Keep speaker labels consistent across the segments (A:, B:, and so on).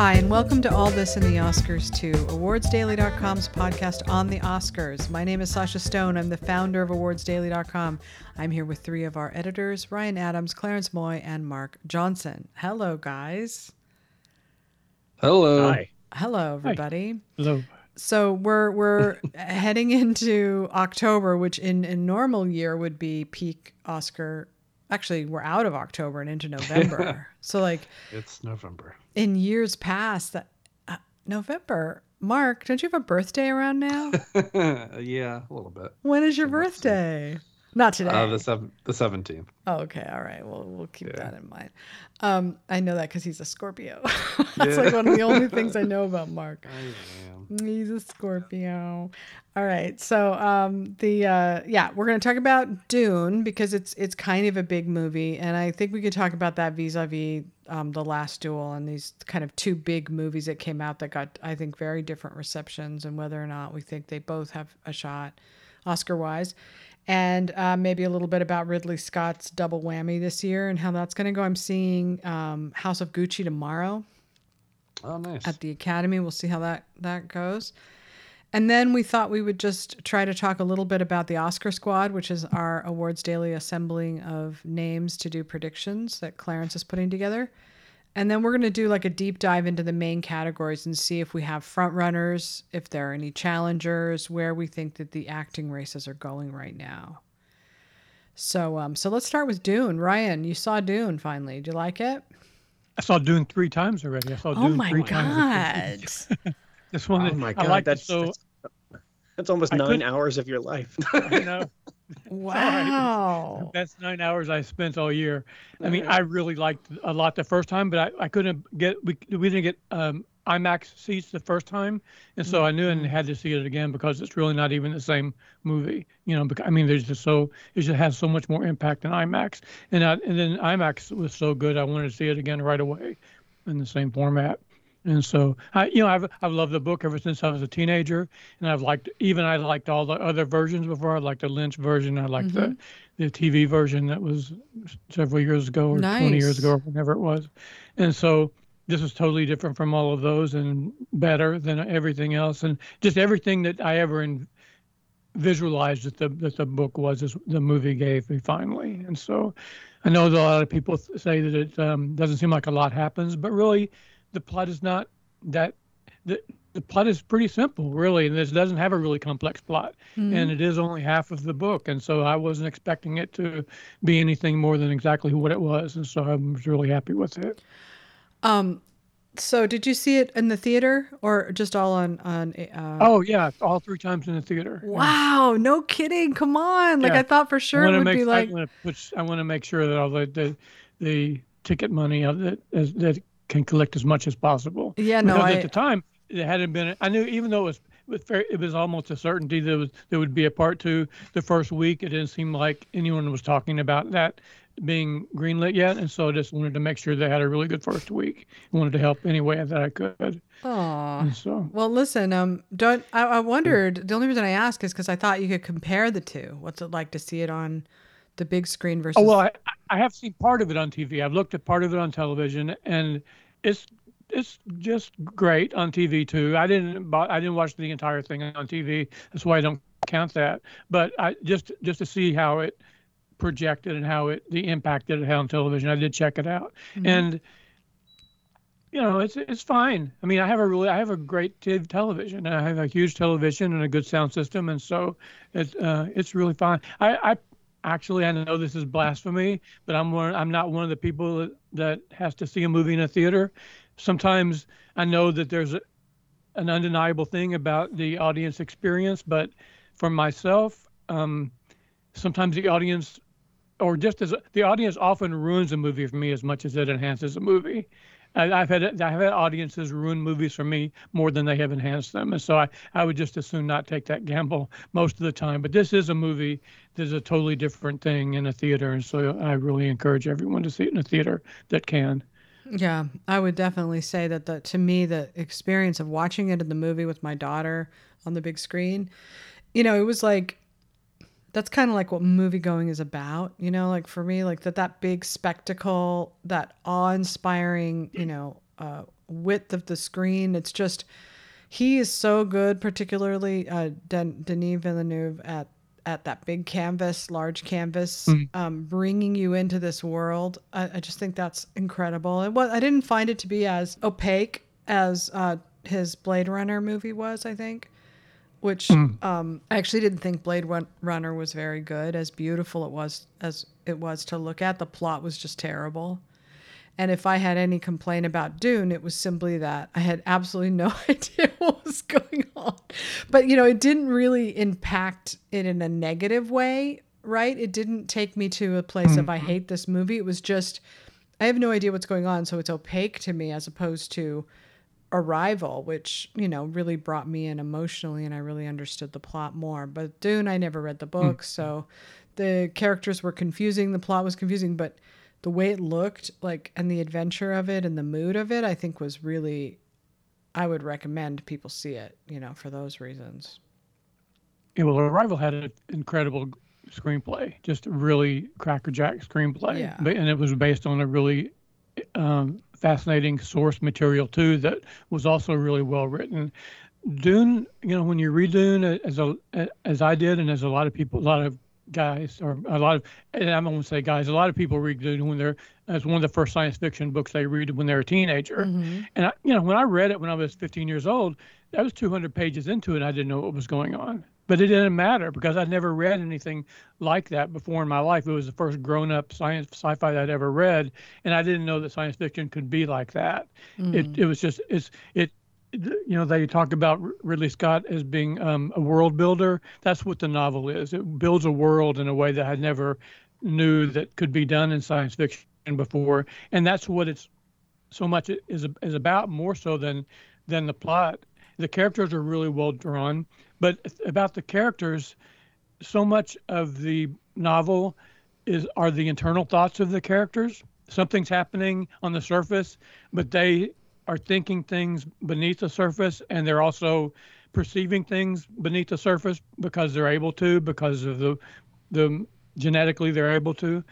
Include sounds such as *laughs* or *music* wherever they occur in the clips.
A: Hi, and welcome to All This in the Oscars too, awardsdaily.com's podcast on the Oscars. My name is Sasha Stone. I'm the founder of awardsdaily.com. I'm here with three of our editors, Ryan Adams, Clarence Moye, and Mark Johnson. Hello, guys.
B: Hello.
C: Hi.
A: Hello, everybody.
C: Hello.
A: So we're we're *laughs* heading into October, which in a normal year would be peak Oscar. Actually, we're out of October and into November. *laughs* so like
B: It's November.
A: in years past, that uh, November. Mark, don't you have a birthday around now? *laughs*
B: yeah, a little bit.
A: when is your birthday? Not today.
B: Uh, the seven, the seventeenth.
A: oh, okay, all right. Well, we'll keep
B: Yeah.
A: that in mind. Um, I know that because he's a Scorpio. *laughs* That's like one of the only *laughs* things I know about Mark.
B: I am.
A: He's a Scorpio. All right. So um the uh yeah, we're going to talk about Dune because it's it's kind of a big movie and I think we could talk about that vis-a-vis um The Last Duel and these kind of two big movies that came out that got I think very different receptions and whether or not we think they both have a shot Oscar-wise. And uh, maybe a little bit about Ridley Scott's double whammy this year and how that's going to go. I'm seeing um, House of Gucci tomorrow
B: Oh, nice.
A: at the academy. We'll see how that that goes. And then we thought we would just try to talk a little bit about the Oscar Squad, which is our awards daily assembling of names to do predictions that Clarence is putting together. And then we're going to do like a deep dive into the main categories and see if we have front runners, if there are any challengers, where we think that the acting races are going right now. So, um, so let's start with Dune. Ryan, you saw Dune finally. Do you like it?
C: I saw Dune three times already. I saw
A: Oh
C: Dune
A: my
C: three
A: god!
C: times. *laughs* This one,
D: Oh my
C: I
D: god,
C: liked
D: that's,
C: so.
D: that's that's almost
C: I
D: nine
C: couldn't-
D: hours of your life. *laughs*
C: I know *laughs*
A: Wow.
C: that's nine hours I spent all year. I mean, I really liked a lot the first time, but I, I couldn't get we we didn't get um, IMAX seats the first time, and so I knew and had to see it again because it's really not even the same movie. You know, because, I mean, there's just so it just has so much more impact than IMAX, and I, and then IMAX was so good I wanted to see it again right away, in the same format. And so I, you know, I've I've loved the book ever since I was a teenager, and I've liked even I liked all the other versions before. I liked the Lynch version. I liked the the TV version that was several years ago or 20 years ago or whenever it was. And so this is totally different from all of those and better than everything else. And just everything that I ever in, visualized that the, that the book was, is the movie gave me finally. And so I know that a lot of people say that it um, doesn't seem like a lot happens, but really the plot is not that. The, the plot is pretty simple, really, and this doesn't have a really complex plot and it is only half of the book and so i wasn't expecting it to be anything more than exactly what it was and so i was really happy with it
A: Um, so did you see it in the theater or just all on on? Uh,
C: oh yeah all three times in the theater Yeah.
A: wow! No kidding! Come on! Like
C: Yeah.
A: I thought for sure it would
C: make
A: be like.
C: I want to put I want to make sure that all the the, the ticket money of that that can collect as much as possible.
A: Yeah, no,
C: because
A: I-
C: at the time it hadn't been. I knew even though it was it was almost a certainty that was there would be a part two the first week. It didn't seem like anyone was talking about that being greenlit yet, and so I just wanted to make sure they had a really good first week. I wanted to help any way that I could. Oh, so
A: Well, listen. Um, don't. I, I wondered. The only reason I ask is because I thought you could compare the two. What's it like to see it on the big screen versus?
C: Oh well, I, I have seen part of it on TV. I've looked at part of it on television, and it's it's just great on TV too. I didn't I didn't watch the entire thing on TV. That's why I don't count that. But I just just to see how it projected and how it the impact that it had on television, I did check it out, and you know it's it's fine. I mean, I have a really I have a great t- television, I have a huge television and a good sound system, and so it's uh, it's really fine. I, I actually I know this is blasphemy, but I'm one I'm not one of the people that, has to see a movie in a theater. Sometimes I know that there's a, an undeniable thing about the audience experience, but for myself, um, sometimes the audience or just as the audience often ruins a movie for me as much as it enhances a movie. I've had I've had audiences ruin movies for me more than they have enhanced them, and so I, I would just as soon not take that gamble most of the time. But this is a movie that is a totally different thing in a theater, and so I really encourage everyone to see it in a theater that can.
A: Yeah, I would definitely say that the to me the experience of watching it in the movie with my daughter on the big screen, you know, it was like that's kind of like what movie going is about, you know, like for me like that that big spectacle, that awe-inspiring, you know, uh, width of the screen. It's just he is so good, particularly uh, Den- Denis Villeneuve at at that big canvas, large canvas, um, bringing you into this world. I, I just think that's incredible. It was, I didn't find it to be as opaque as uh, his Blade Runner movie was. I think, which um, I actually didn't think Blade Run- Runner was very good. As beautiful it was as it was to look at, the plot was just terrible. And if I had any complaint about Dune, it was simply that I had absolutely *laughs* no *laughs* idea what was going on. But, you know, it didn't really impact it in a negative way, right? It didn't take me to a place of I hate this movie. It was just, I have no idea what's going on. So it's opaque to me as opposed to Arrival, which, you know, really brought me in emotionally and I really understood the plot more. But Dune, I never read the book. So the characters were confusing, the plot was confusing, but the way it looked like and the adventure of it and the mood of it i think was really i would recommend people see it you know for those reasons
C: Yeah, well, Arrival had an incredible screenplay, just a really crackerjack screenplay,
A: Yeah.
C: And it was based on a really um, fascinating source material too that was also really well written. Dune, you know, when you read Dune uh, as a as I did, and as a lot of people, a lot of guys, or a lot of, and I'm going to say guys, a lot of people read Dune when they're as one of the first science fiction books they read when they're a teenager. And I, you know, when I read it when I was 15 years old, that was 200 pages into it. I didn't know what was going on, but it didn't matter because I'd never read anything like that before in my life. It was the first grown-up science sci-fi that I'd ever read, and I didn't know that science fiction could be like that. It it was just it's it. You know, they talk about Ridley Scott as being um, a world builder. That's what the novel is. It builds a world in a way that I never knew that could be done in science fiction before, and that's what it's so much is is about more so than than the plot. The characters are really well drawn, but about the characters, so much of the novel is are the internal thoughts of the characters. Something's happening on the surface, but they are thinking things beneath the surface, and they're also perceiving things beneath the surface because they're able to, because of the the genetically they're able to.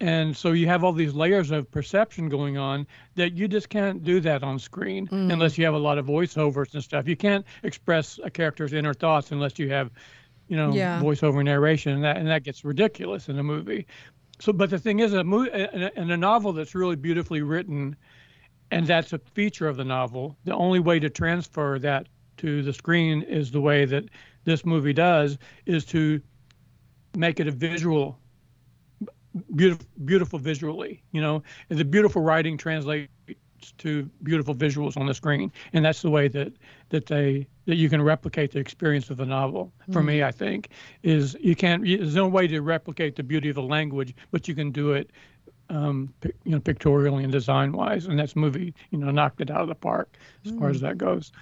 C: And so you have all these layers of perception going on that you just can't do that on screen mm. unless you have a lot of voiceovers and stuff. You can't express a character's inner thoughts unless you have, you know,
A: Yeah.
C: voiceover narration, and that and that gets ridiculous in a movie. So, but the thing is, a movie in a novel that's really beautifully written, and that's a feature of the novel. The only way to transfer that to the screen is the way that this movie does, is to make it a visual beautiful, beautiful visually. You know, the beautiful writing translates to beautiful visuals on the screen, and that's the way that that they that you can replicate the experience of the novel. For me, I think is you can't. There's no way to replicate the beauty of the language, but you can do it. Um, you know, pictorially and design-wise, and that's movie. You know, knocked it out of the park as far as that goes.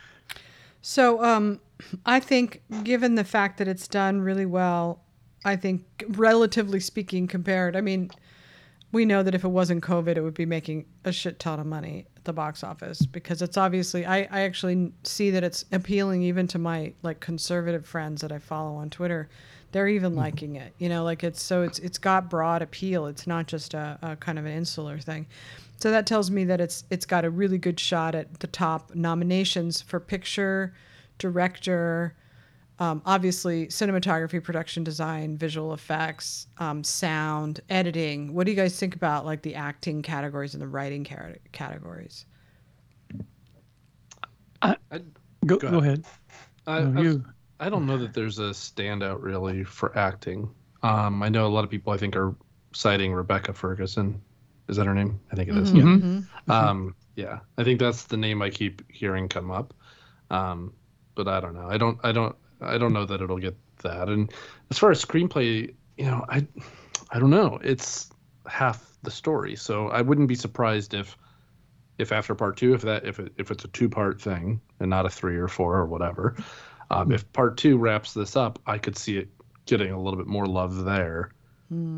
A: so um i think given the fact that it's done really well i think relatively speaking compared i mean we know that if it wasn't covid it would be making a shit ton of money at the box office because it's obviously i, I actually see that it's appealing even to my like conservative friends that i follow on twitter. They're even mm-hmm. liking it you know like it's so it's it's got broad appeal. It's not just a, a kind of an insular thing. So that tells me that it's it's got a really good shot at the top nominations for picture director um, obviously cinematography production design visual effects um, sound editing what do you guys think about like the acting categories and the writing car- categories
B: I,
C: Go,
B: Go
C: go ahead.
B: I,
C: No,
B: I-
C: you.
B: I don't know that there's a standout really for acting. Um, I know a lot of people I think are citing Rebecca Ferguson. Is that her name? I think it is,
C: Mhm.
B: Yeah. Um, yeah. I think that's the name I keep hearing come up. Um, but I don't know. I don't. I don't. I don't know that it'll get that. And as far as screenplay, you know, I, I don't know. It's half the story, so I wouldn't be surprised if, if after part two, if that, if it, if it's a two part thing and not a three or four or whatever, um, if part two wraps this up, I could see it getting a little bit more love there,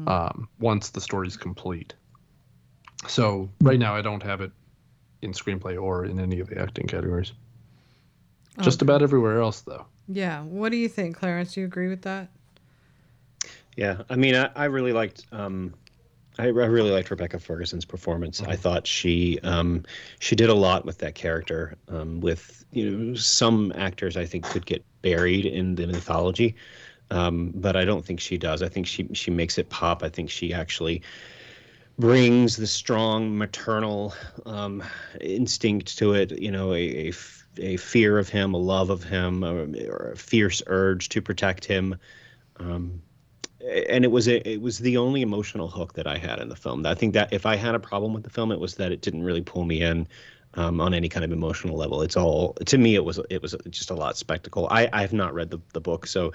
B: um, once the story's complete. So right now, I don't have it in screenplay or in any of the acting categories. Just
A: Okay.
B: about everywhere else, though.
A: Yeah what do you think clarence do you agree with that
D: Yeah, I mean, I, I really liked um,
E: I, I really liked Rebecca Ferguson's performance. I thought she um, she did a lot with that character. Um, with you know, some actors I think could get buried in the mythology, um, but I don't think she does. I think she she makes it pop. I think she actually brings the strong maternal um, instinct to it. You know, a, a f- a fear of him, a love of him, or, or a fierce urge to protect him. Um, and it was a, it was the only emotional hook that I had in the film. I think that if I had a problem with the film, it was that it didn't really pull me in um, on any kind of emotional level. It's all to me. It was it was just a lot spectacle. I I have not read the the book, so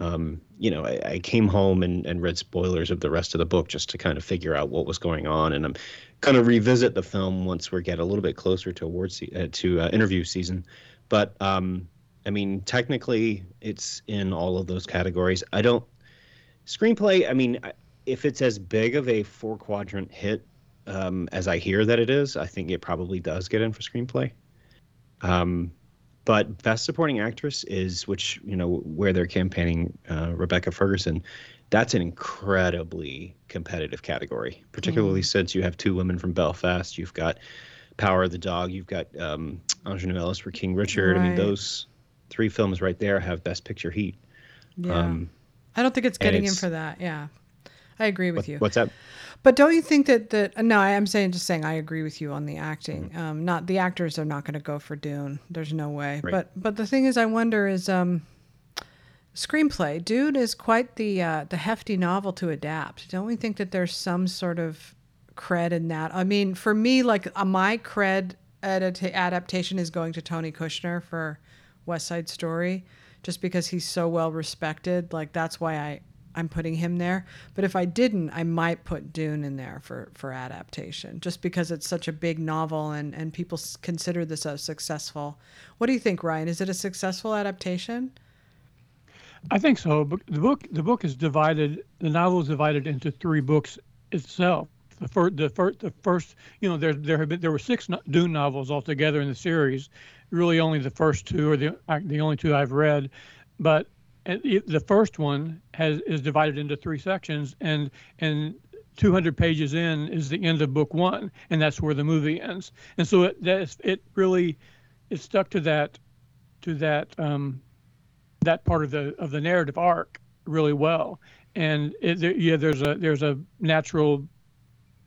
E: um, you know I, I came home and and read spoilers of the rest of the book just to kind of figure out what was going on, and I'm going to revisit the film once we get a little bit closer to awards se- uh, to uh, interview season. But um, I mean, technically, it's in all of those categories. I don't screenplay. I mean, if it's as big of a four quadrant hit um, as I hear that it is, I think it probably does get in for screenplay. Um, but best supporting actress is which you know where they're campaigning uh, Rebecca Ferguson. That's an incredibly competitive category, particularly since you have two women from Belfast. You've got Power of the Dog. You've got um, Aunjanue Ellis for King Richard. I mean, those three films right there have Best Picture heat.
A: Yeah.
E: Um,
A: I don't think it's getting in for that. Yeah. I agree with
E: what-
A: you.
E: What's that?
A: But don't you think that that no, I am saying just saying I agree with you on the acting.
E: Mm-hmm.
A: Um, not the actors are not going to go for Dune. There's no way.
E: Right.
A: But but the thing is, I wonder is um, screenplay. Dune is quite the uh, the hefty novel to adapt. Don't we think that there's some sort of cred in that? I mean, for me, like uh, my cred edita- adaptation is going to Tony Kushner for West Side Story, just because he's so well respected. Like that's why I I'm putting him there. But if I didn't, I might put Dune in there for for adaptation, just because it's such a big novel and and people consider this a successful. What do you think, Ryan? Is it a successful adaptation?
C: I think so. The book the book is divided. The novel is divided into three books itself. The first, the first, the first, you know, there there have been there were six Dune novels altogether in the series. Really, only the first two are the the only two I've read. But uh, it- the first one has is divided into three sections, and and 200 pages in is the end of book one, and that's where the movie ends. And so it that's, it really it stuck to that to that um, that part of the of the narrative arc really well. And it, there, yeah, there's a there's a natural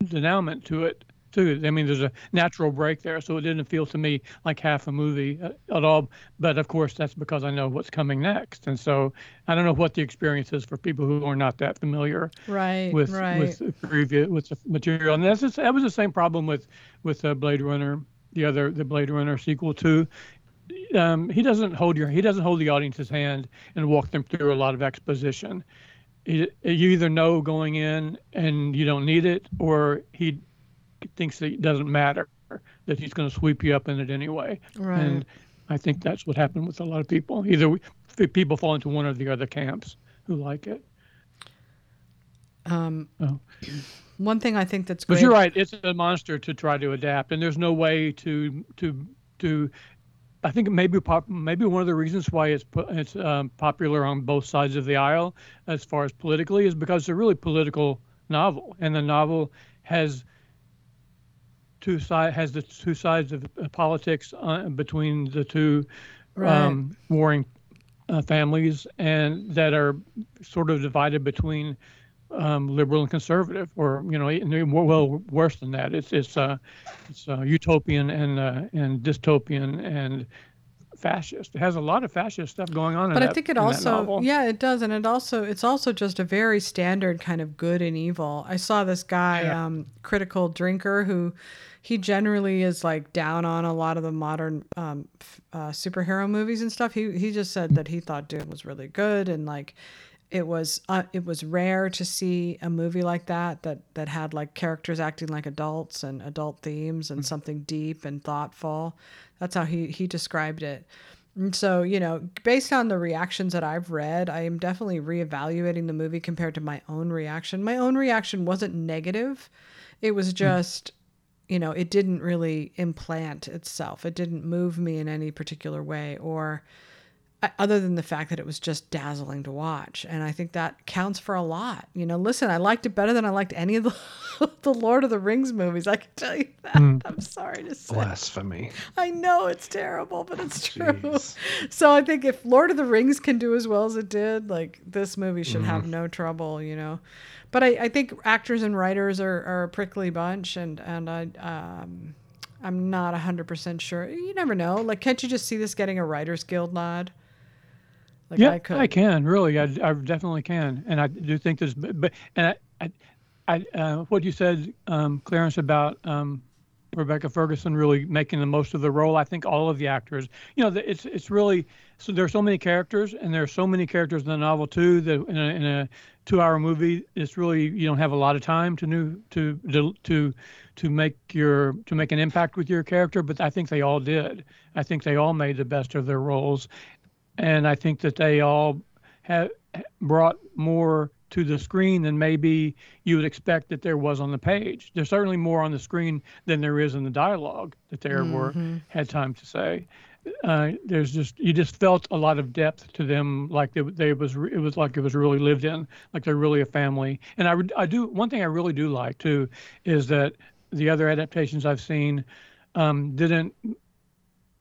C: denouement to it too. I mean, there's a natural break there, so it didn't feel to me like half a movie uh, at all. But of course, that's because I know what's coming next, and so I don't know what the experience is for people who are not that familiar
A: Right.
C: with
A: right.
C: with the preview with the material. And that's just, that was the same problem with with uh, Blade Runner, the other the Blade Runner sequel too. Um, he doesn't hold your he doesn't hold the audience's hand and walk them through a lot of exposition. You either know going in and you don't need it, or he thinks that it doesn't matter that he's going to sweep you up in it anyway.
A: Right.
C: And I think that's what happened with a lot of people. Either we, people fall into one or the other camps who like it.
A: um,
C: Oh.
A: one thing I think that's great.
C: But you're right; it's a monster to try to adapt, and there's no way to to to. I think maybe pop, maybe one of the reasons why it's it's um, popular on both sides of the aisle, as far as politically, is because it's a really political novel, and the novel has two side has the two sides of uh, politics uh, between the two
A: Right.
C: um, warring uh, families, and that are sort of divided between um, liberal and conservative, or you know, well, worse than that. It's it's uh, it's uh, utopian and uh, and dystopian and fascist. It has a lot of fascist stuff going on.
A: but I
C: that,
A: think it also yeah it does and it also it's also just a very standard kind of good and evil i saw this guy
C: Yeah.
A: um critical drinker who he generally is like down on a lot of the modern um uh, superhero movies and stuff he he just said that he thought Dune was really good and like it was uh, it was rare to see a movie like that that that had like characters acting like adults and adult themes and something deep and thoughtful that's how he he described it and so, you know, based on the reactions that I've read, I am definitely reevaluating the movie compared to my own reaction. My own reaction wasn't negative. It was just, you know, it didn't really implant itself. It didn't move me in any particular way or other than the fact that it was just dazzling to watch, and I think that counts for a lot. You know, listen, I liked it better than I liked any of the *laughs* the Lord of the Rings movies. I can tell you that. I'm sorry to say.
B: Blasphemy.
A: I know it's terrible, but it's true.
B: Jeez.
A: So I think if Lord of the Rings can do as well as it did, like this movie should have no trouble, you know. But I, I think actors and writers are, are a prickly bunch, and and I um, I'm not hundred percent sure. You never know. Like, can't you just see this getting a Writers Guild nod? Like
C: yeah,
A: I
C: I, can really. I, I definitely can, and I do think there's. But and I, I, I uh, what you said, um, Clarence, about um, Rebecca Ferguson really making the most of the role. I think all of the actors, you know, it's it's really so there's so many characters, and there are so many characters in the novel too. That in a, in a two-hour movie, it's really you don't have a lot of time to new to to to to make your to make an impact with your character. But I think they all did. I think they all made the best of their roles, and I think that they all have brought more to the screen than maybe you would expect that there was on the page. There's certainly more on the screen than there is in the dialogue that there were had time to say. Uh, there's just you just felt a lot of depth to them, like they, they was it was like it was really lived in, like they're really a family. And I I do one thing I really do like too is that the other adaptations I've seen um, didn't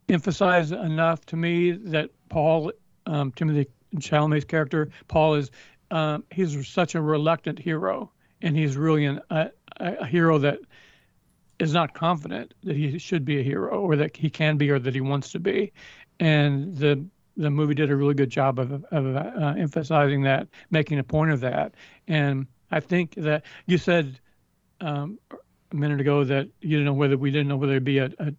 C: emphasize enough to me that Paul, um, Timothée Chalamet's character, Paul is, um, he's such a reluctant hero, and he's really an, a, a hero that is not confident that he should be a hero or that he can be or that he wants to be, and the the movie did a really good job of, of uh, emphasizing that, making a point of that, and I think that you said um, a minute ago that you didn't know whether we didn't know whether it'd be a, a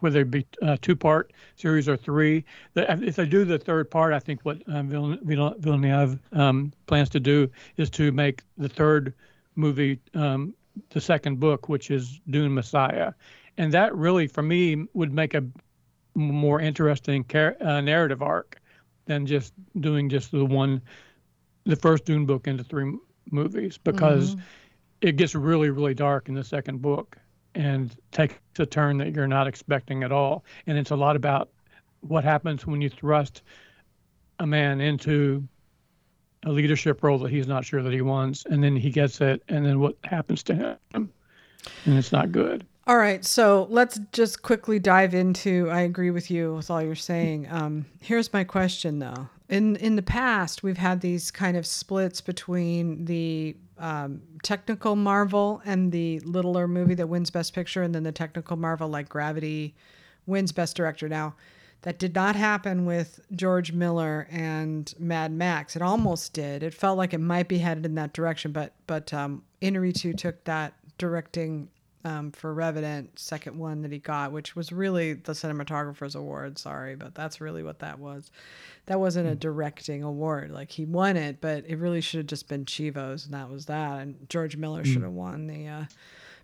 C: whether it be a two-part series or three. If they do the third part, I think what um, Vill- Vill- Villeneuve um, plans to do is to make the third movie um, the second book, which is Dune Messiah, and that really, for me, would make a more interesting char- uh, narrative arc than just doing just the one, the first Dune book into three m- movies, because it gets really, really dark in the second book and takes a turn that you're not expecting at all. And it's a lot about what happens when you thrust a man into a leadership role that he's not sure that he wants, and then he gets it, and then what happens to him, and it's not good.
A: All right, so let's just quickly dive into. I agree with you with all you're saying. Um, here's my question, though. In in the past, we've had these kind of splits between the um, technical Marvel and the littler movie that wins Best Picture, and then the technical Marvel like Gravity wins Best Director. Now, that did not happen with George Miller and Mad Max. It almost did. It felt like it might be headed in that direction, but but um, Inarritu took that directing um, for Revenant, second one that he got, which was really the cinematographer's award. Sorry, but that's really what that was. That wasn't a directing award. Like he won it, but it really should have just been Chivo's, and that was that. And George Miller should have won the uh,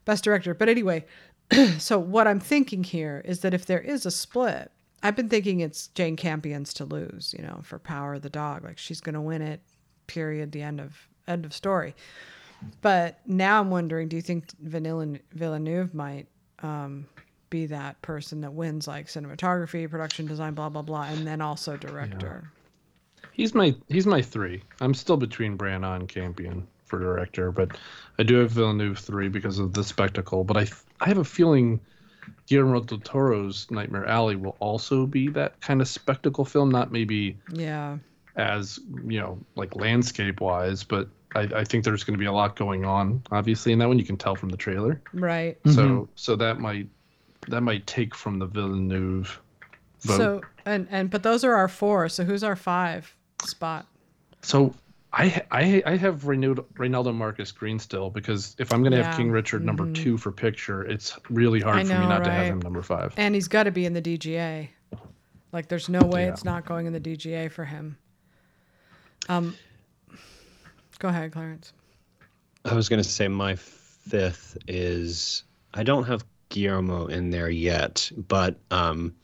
A: best director. But anyway, *clears throat* so what I'm thinking here is that if there is a split, I've been thinking it's Jane Campion's to lose. You know, for Power of the Dog, like she's going to win it. Period. The end of end of story. But now I'm wondering, do you think Vanilla Villeneuve might um, be that person that wins like cinematography, production design, blah blah blah, and then also director?
B: He's my he's my three. I'm still between Branagh and Campion for director, but I do have Villeneuve three because of the spectacle. But I I have a feeling Guillermo del Toro's Nightmare Alley will also be that kind of spectacle film, not maybe
A: Yeah.
B: as you know like landscape wise, but I, I think there's going to be a lot going on. Obviously, in that one you can tell from the trailer.
A: Right.
B: So so that might that might take from the Villeneuve vote.
A: So and and but those are our four. So who's our five spot?
B: So I I I have renewed Reinaldo Marcus Green still because if I'm gonna
A: Yeah.
B: have King Richard number two for picture, it's really hard
A: I
B: for me
A: know,
B: not to have him number five.
A: And he's got to be in the DGA. Like there's no way
B: Yeah.
A: it's not going in the DGA for him. Um. Go ahead, Clarence.
E: I was going to say my fifth is I don't have Guillermo in there yet, but um,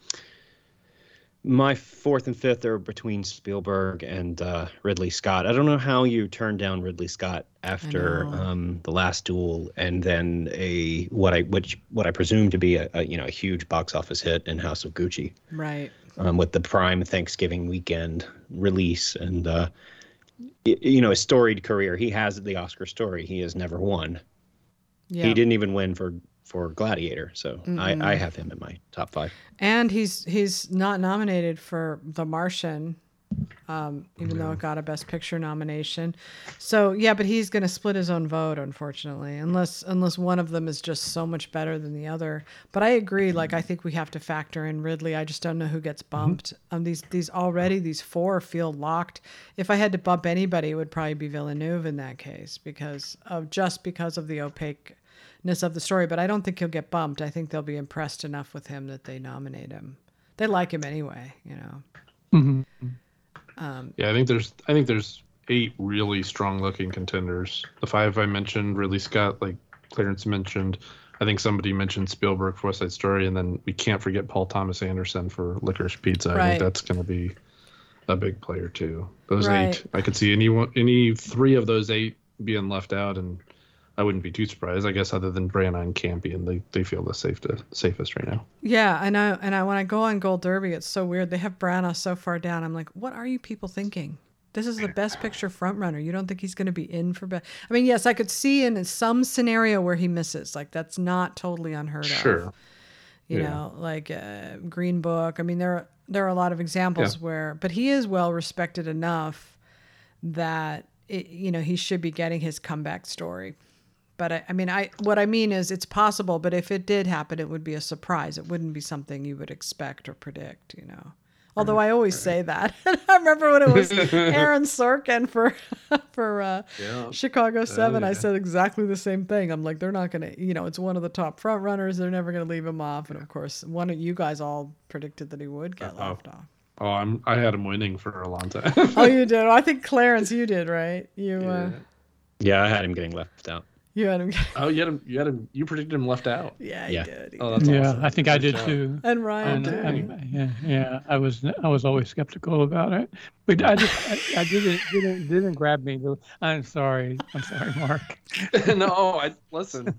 E: my fourth and fifth are between Spielberg and uh, Ridley Scott. I don't know how you turned down Ridley Scott after um, the Last Duel, and then a what I which what I presume to be a, a you know a huge box office hit in House of Gucci.
A: Right.
E: um, with the prime Thanksgiving weekend release, and uh, you know, a storied career. He has the Oscar story. He has never won.
A: Yeah.
E: He didn't even win for for Gladiator, so
A: Mm-mm.
E: I, I mm-hmm. have him in my top five.
A: And he's he's not nominated for The Martian, um, even though it got a Best Picture nomination. So yeah, but he's going to split his own vote, unfortunately, unless unless one of them is just so much better than the other. But I agree. Like I think we have to factor in Ridley. I just don't know who gets bumped. Um, these these already these four feel locked. If I had to bump anybody, it would probably be Villeneuve in that case because of just because of the opaqueness of the story. But I don't think he'll get bumped. I think they'll be impressed enough with him that they nominate him. They like him anyway, you know.
C: Mhm.
A: Um,
B: Yeah, I think there's I think there's eight really strong looking contenders. The five I mentioned, Ridley Scott, like Clarence mentioned. I think somebody mentioned Spielberg for West Side Story, and then we can't forget Paul Thomas Anderson for Licorice Pizza. I think that's going to be a big player too. Those
A: Right.
B: eight, I could see any one, any three of those eight being left out, and I wouldn't be too surprised. I guess other than Branagh and Campion, they, they feel the safe to, safest right now.
A: yeah, and I and I when I go on Gold Derby, it's so weird. They have Branagh so far down. I'm like, what are you people thinking? This is the best picture frontrunner. You don't think he's going to be in for best? I mean, yes, I could see in some scenario where he misses. Like that's not totally unheard of.
B: Sure.
A: you
B: Yeah.
A: know like uh, green book i mean there there are a lot of examples where but he is well respected enough that it, you know he should be getting his comeback story but I, I mean i what i mean is it's possible but if it did happen it would be a surprise it wouldn't be something you would expect or predict you know although i always say that *laughs* i remember when it was *laughs* aaron sorkin for *laughs* for uh
B: Yeah.
A: Chicago 7, I
B: yeah.
A: said exactly the same thing. I'm like, they're not going to, you know, it's one of the top front runners. They're never going to leave him off. And of course, one of you guys all predicted that he would get
B: Uh-oh.
A: left off.
B: Oh, I'm I had him winning for a long time.
A: Oh, you did. I think Clarence, you did, right? You, uh,
E: Yeah, I had him getting left out.
A: You had him.
B: Oh, you had him. You had him. You predicted him left out.
A: yeah,
E: Yeah.
A: did. He
B: Oh,
A: did.
B: that's
C: yeah,
B: awesome.
C: I think I did
B: job.
C: too.
A: And Ryan
C: And,
A: did.
C: and- yeah, yeah, I was I was always skeptical about it, but I just I, I didn't didn't didn't grab me. I'm sorry, I'm sorry, Mark. *laughs*
B: no, I listen.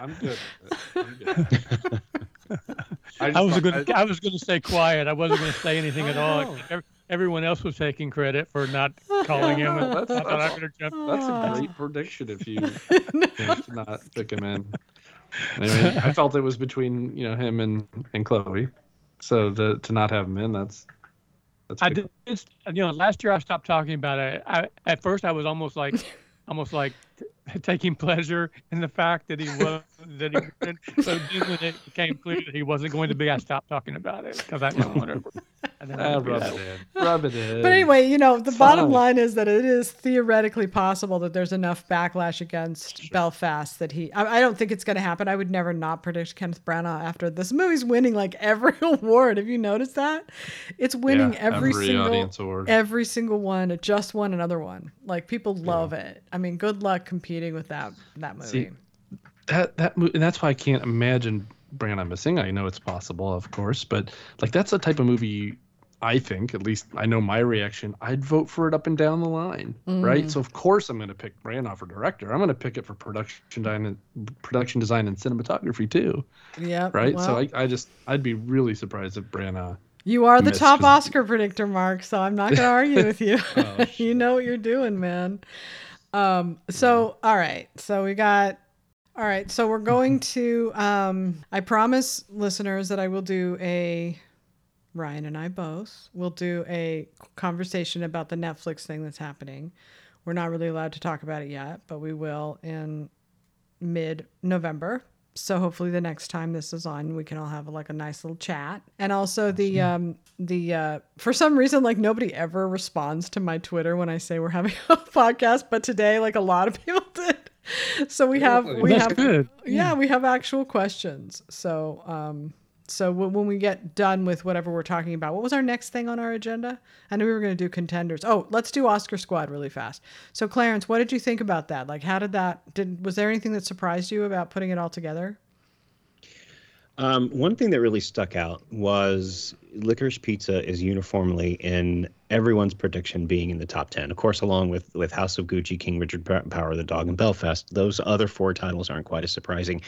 B: I'm good. I'm good. *laughs*
C: I
B: just
C: was going to I was going to stay quiet. I wasn't going to say anything at all. Ev- Everyone else was taking credit for not calling him. And I *laughs*
B: That's-
C: thought I
B: that's-
C: could have jumped.
B: That's a great prediction if you *laughs* managed to not pick him in. Anyway, I *laughs* felt it was between you know him and and Chloe, so to to not have him in, that's that's.
C: I
B: big.
C: did. It's, you know, last year I stopped talking about it. I, at first, I was almost like, almost like t- taking pleasure in the fact that he was that he. wasn't. So when it became clear that he wasn't going to be, I stopped talking about it because I didn't want to. I didn't want to be
B: rub it oh. in. Rub it in.
A: But anyway, you know, the bottom
B: Fine.
A: line is that it is theoretically possible that there's enough backlash against Belfast that he. I, I don't think it's going to happen. I would never not predict Kenneth Branagh after this movie's winning like every *laughs* award. Have you noticed that? It's winning
B: Yeah,
A: every, single
B: award.
A: every single one. It just won another one. Like people love it. I mean, good luck competing with that that movie.
B: See, that that and that's why I can't imagine Branagh missing. I know it's possible, of course, but like that's the type of movie I think, at least I know my reaction. I'd vote for it up and down the line, right? So of course I'm going to pick Branagh for director. I'm going to pick it for production design, production design and cinematography too,
A: yeah.
B: right?
A: well,
B: so I, I just I'd be really surprised if Branagh.
A: You are the
B: top
A: top
B: 'cause-
A: Oscar predictor, Mark, so I'm not going to argue with you. *laughs*
B: Oh, *laughs*
A: you know what you're doing, man. Um, so, all right. So we got, all right. So we're going to, um, I promise listeners that I will do a, Ryan and I both will do a conversation about the Netflix thing that's happening. We're not really allowed to talk about it yet, but we will in mid November. So hopefully the next time this is on, we can all have like a nice little chat. And also the um the uh for some reason like nobody ever responds to my Twitter when I say we're having *laughs* a podcast, but today like a lot of people *laughs* did. So we have we
C: That's
A: have
C: good.
A: yeah, we have actual questions. So um so w- when we get done with whatever we're talking about, what was our next thing on our agenda? I knew we were going to do contenders. Oh, let's do Oscar Squad really fast. So Clarence, what did you think about that? Like, how did that? Did was there anything that surprised you about putting it all together?
E: Um, one thing that really stuck out was Licorice Pizza is uniformly in everyone's prediction being in the top 10. Of course, along with, with House of Gucci, King Richard Power of the Dog, and Belfast, those other four titles aren't quite as surprising.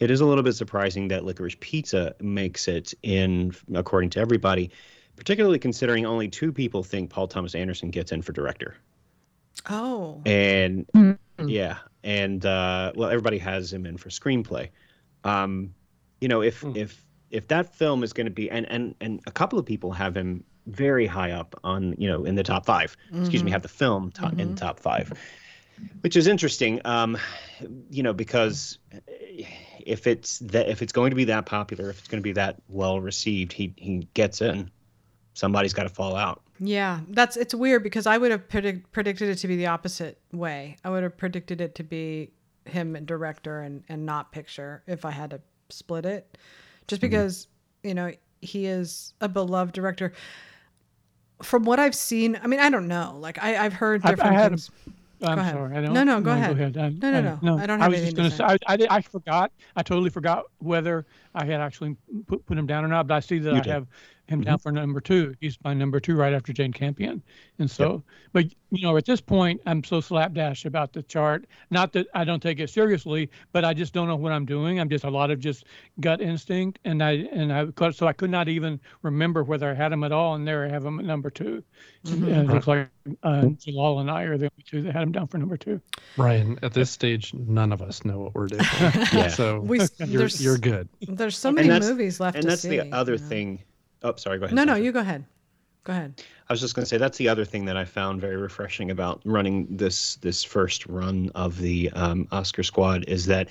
E: It is a little bit surprising that Licorice Pizza makes it in, according to everybody, particularly considering only two people think Paul Thomas Anderson gets in for director.
A: Oh.
E: And
C: Mhm.
E: yeah, and uh, well, everybody has him in for screenplay. Um, you know, if
B: Hmm.
E: if if that film is going to be, and and and a couple of people have him very high up on, you know, in the top 5 Excuse me,
A: Mhm.
E: have the film top, in
A: Mhm.
E: top five, which is interesting. Um, you know, because if it's that if it's going to be that popular, if it's going to be that well received, he he gets in. Somebody's got to fall out.
A: Yeah, that's it's weird because I would have predict, predicted it to be the opposite way. I would have predicted it to be him and director and and not picture if I had to split it, just mm-hmm. because you know he is a beloved director. From what I've seen, I mean, I don't know. Like I, I've heard
C: I- I
A: different
C: had
A: things.
C: I'm
A: ahead.
C: sorry. I don't,
A: No, no, go ahead.
C: I,
A: No, no, no. I don't have
C: I was just going to say, I, I, I forgot. I totally forgot whether I had actually put, put him down or not. But I see that
E: You
C: I
E: did.
C: have him down for number two. He's my number two right after Jane Campion. And so, but you know, at this point, I'm so slapdash about the chart. Not that I don't take it seriously, but I just don't know what I'm doing. I'm just a lot of just gut instinct, and I and I cause- so I could not even remember whether I had him at all. And there I have him at number 2
A: Mhm.
C: Uh, it looks like uh, Jalal and I are the only two that had him down for number two.
B: Ryan, at this stage, none of us know what we're doing. *laughs*
E: Yeah.
B: So
A: we,
B: you're, you're good.
A: There's so many movies left
E: and
A: to
E: that's
A: see.
E: the other
A: you know.
E: thing. Oh, sorry. Go ahead.
A: No, no, you go ahead. Go ahead.
E: I was just going to say that's the other thing that I found very refreshing about running this this first run of the um, Oscar Squad is that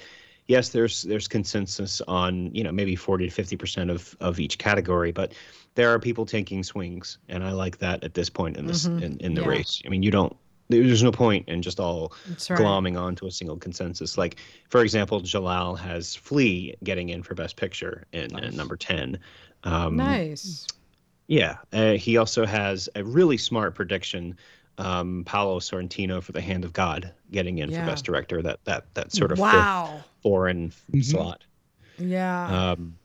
E: yes, there's there's consensus on you know maybe forty to fifty percent of of each category, but there are people taking swings, and I like that at this point in this
A: Mhm.
E: in, in the
A: Yeah.
E: race. I mean, you don't. There's no point in just all
A: That's right.
E: glomming onto a single consensus. Like, for example, Jalal has Flee getting in for Best Picture in, in
B: Nice.
E: number 10. Um,
A: Nice.
E: yeah, uh, he also has a really smart prediction. Um, Paolo Sorrentino for The Hand of God getting in
A: Yeah.
E: for Best Director. That that that sort of fifth
A: wow.
E: foreign
C: Mhm.
E: slot.
A: Yeah.
E: Um,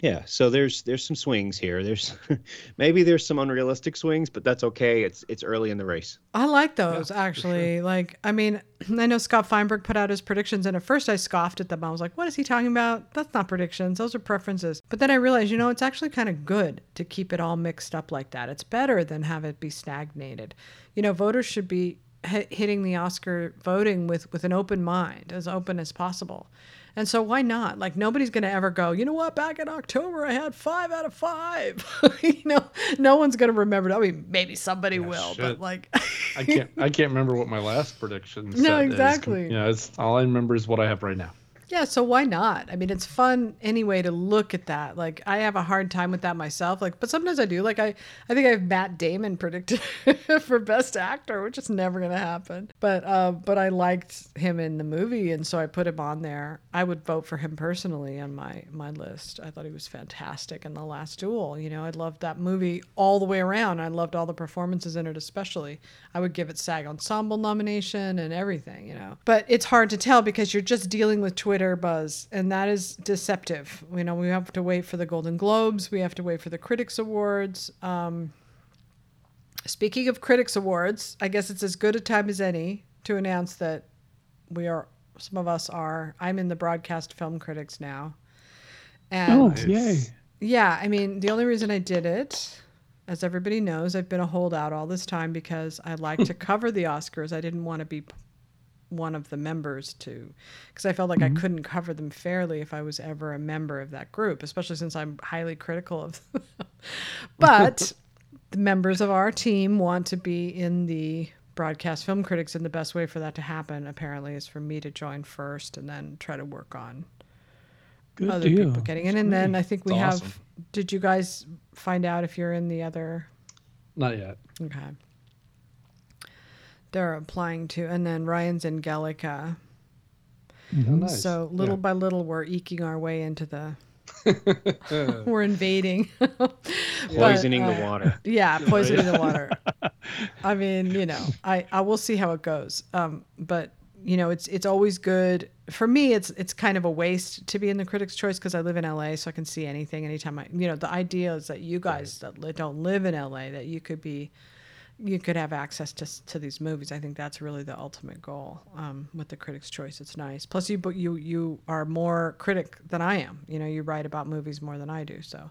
E: yeah, so there's there's some swings here. There's *laughs* maybe there's some unrealistic swings, but that's okay. It's it's early in the race.
A: I like those actually. Like, I mean, *clears throat* I know Scott Feinberg put out his predictions, and at first I scoffed at them. I was like, "What is he talking about? That's not predictions. Those are preferences." But then I realized, you know, it's actually kind of good to keep it all mixed up like that. It's better than have it be stagnated. You know, voters should be hit hitting the Oscar voting with with an open mind, as open as possible. And so why not? Like nobody's gonna ever go. You know what? Back in October, I had five out of five. *laughs* you know, no one's gonna remember. That. I mean, maybe somebody
B: Yeah,
A: will,
B: shit.
A: but like.
B: I can't I *laughs* can't remember what my last prediction
A: No, exactly.
B: Yeah, it's all I remember is what I have right now.
A: Yeah, so why not? I mean, it's fun anyway to look at that. Like, I have a hard time with that myself. Like, but sometimes I do. Like, I, I think I have Matt Damon predicted *laughs* for Best Actor, which is never gonna happen. But, uh, but I liked him in the movie, and so I put him on there. I would vote for him personally on my my list. I thought he was fantastic in The Last Duel. You know, I loved that movie all the way around. I loved all the performances in it, especially. I would give it SAG Ensemble nomination and everything. You know, but it's hard to tell because you're just dealing with Twitter buzz, and that is deceptive. You know, we have to wait for the Golden Globes. We have to wait for the Critics Awards. Um, speaking of Critics Awards, I guess it's as good a time as any to announce that we are. Some of us are. I'm in the broadcast film critics now, and
C: Oh, yay.
A: yeah, I mean, the only reason I did it, as everybody knows, I've been a holdout all this time because I like to cover the Oscars. I didn't want to be p- one of the members to, because I felt like I mm-hmm. couldn't cover them fairly if I was ever a member of that group, especially since I'm highly critical of them. *laughs* but the members of our team want to be in the broadcast film critics, and the best way for that to happen, apparently, is for me to join first and then try to work on
C: Good
A: other
C: deal.
A: people getting in.
C: That's
A: And then. I think we
B: That's
A: have.
B: awesome.
A: Did you guys find out if you're in the other?
B: Not yet.
A: Okay. They're applying to, and then Ryan's in GALECA.
C: Mhm.
B: Oh, nice.
A: So little
B: Yeah.
A: by little, we're eking our way into the. *laughs* *laughs* we're invading. *laughs* But,
E: Poisoning
A: uh,
E: the water.
A: Yeah, poisoning the water. I mean, you know, I I will see how it goes. Um, but you know, it's it's always good for me. It's it's kind of a waste to be in the Critics' Choice because I live in LA, so I can see anything anytime I. You know, the idea is that you guys that li- don't live in LA that you could be. You could have access to to these movies. I think that's really the ultimate goal um, with the Critics' Choice. It's nice. Plus, you but you you are more critic than I am. You know, you write about movies more than I do. So,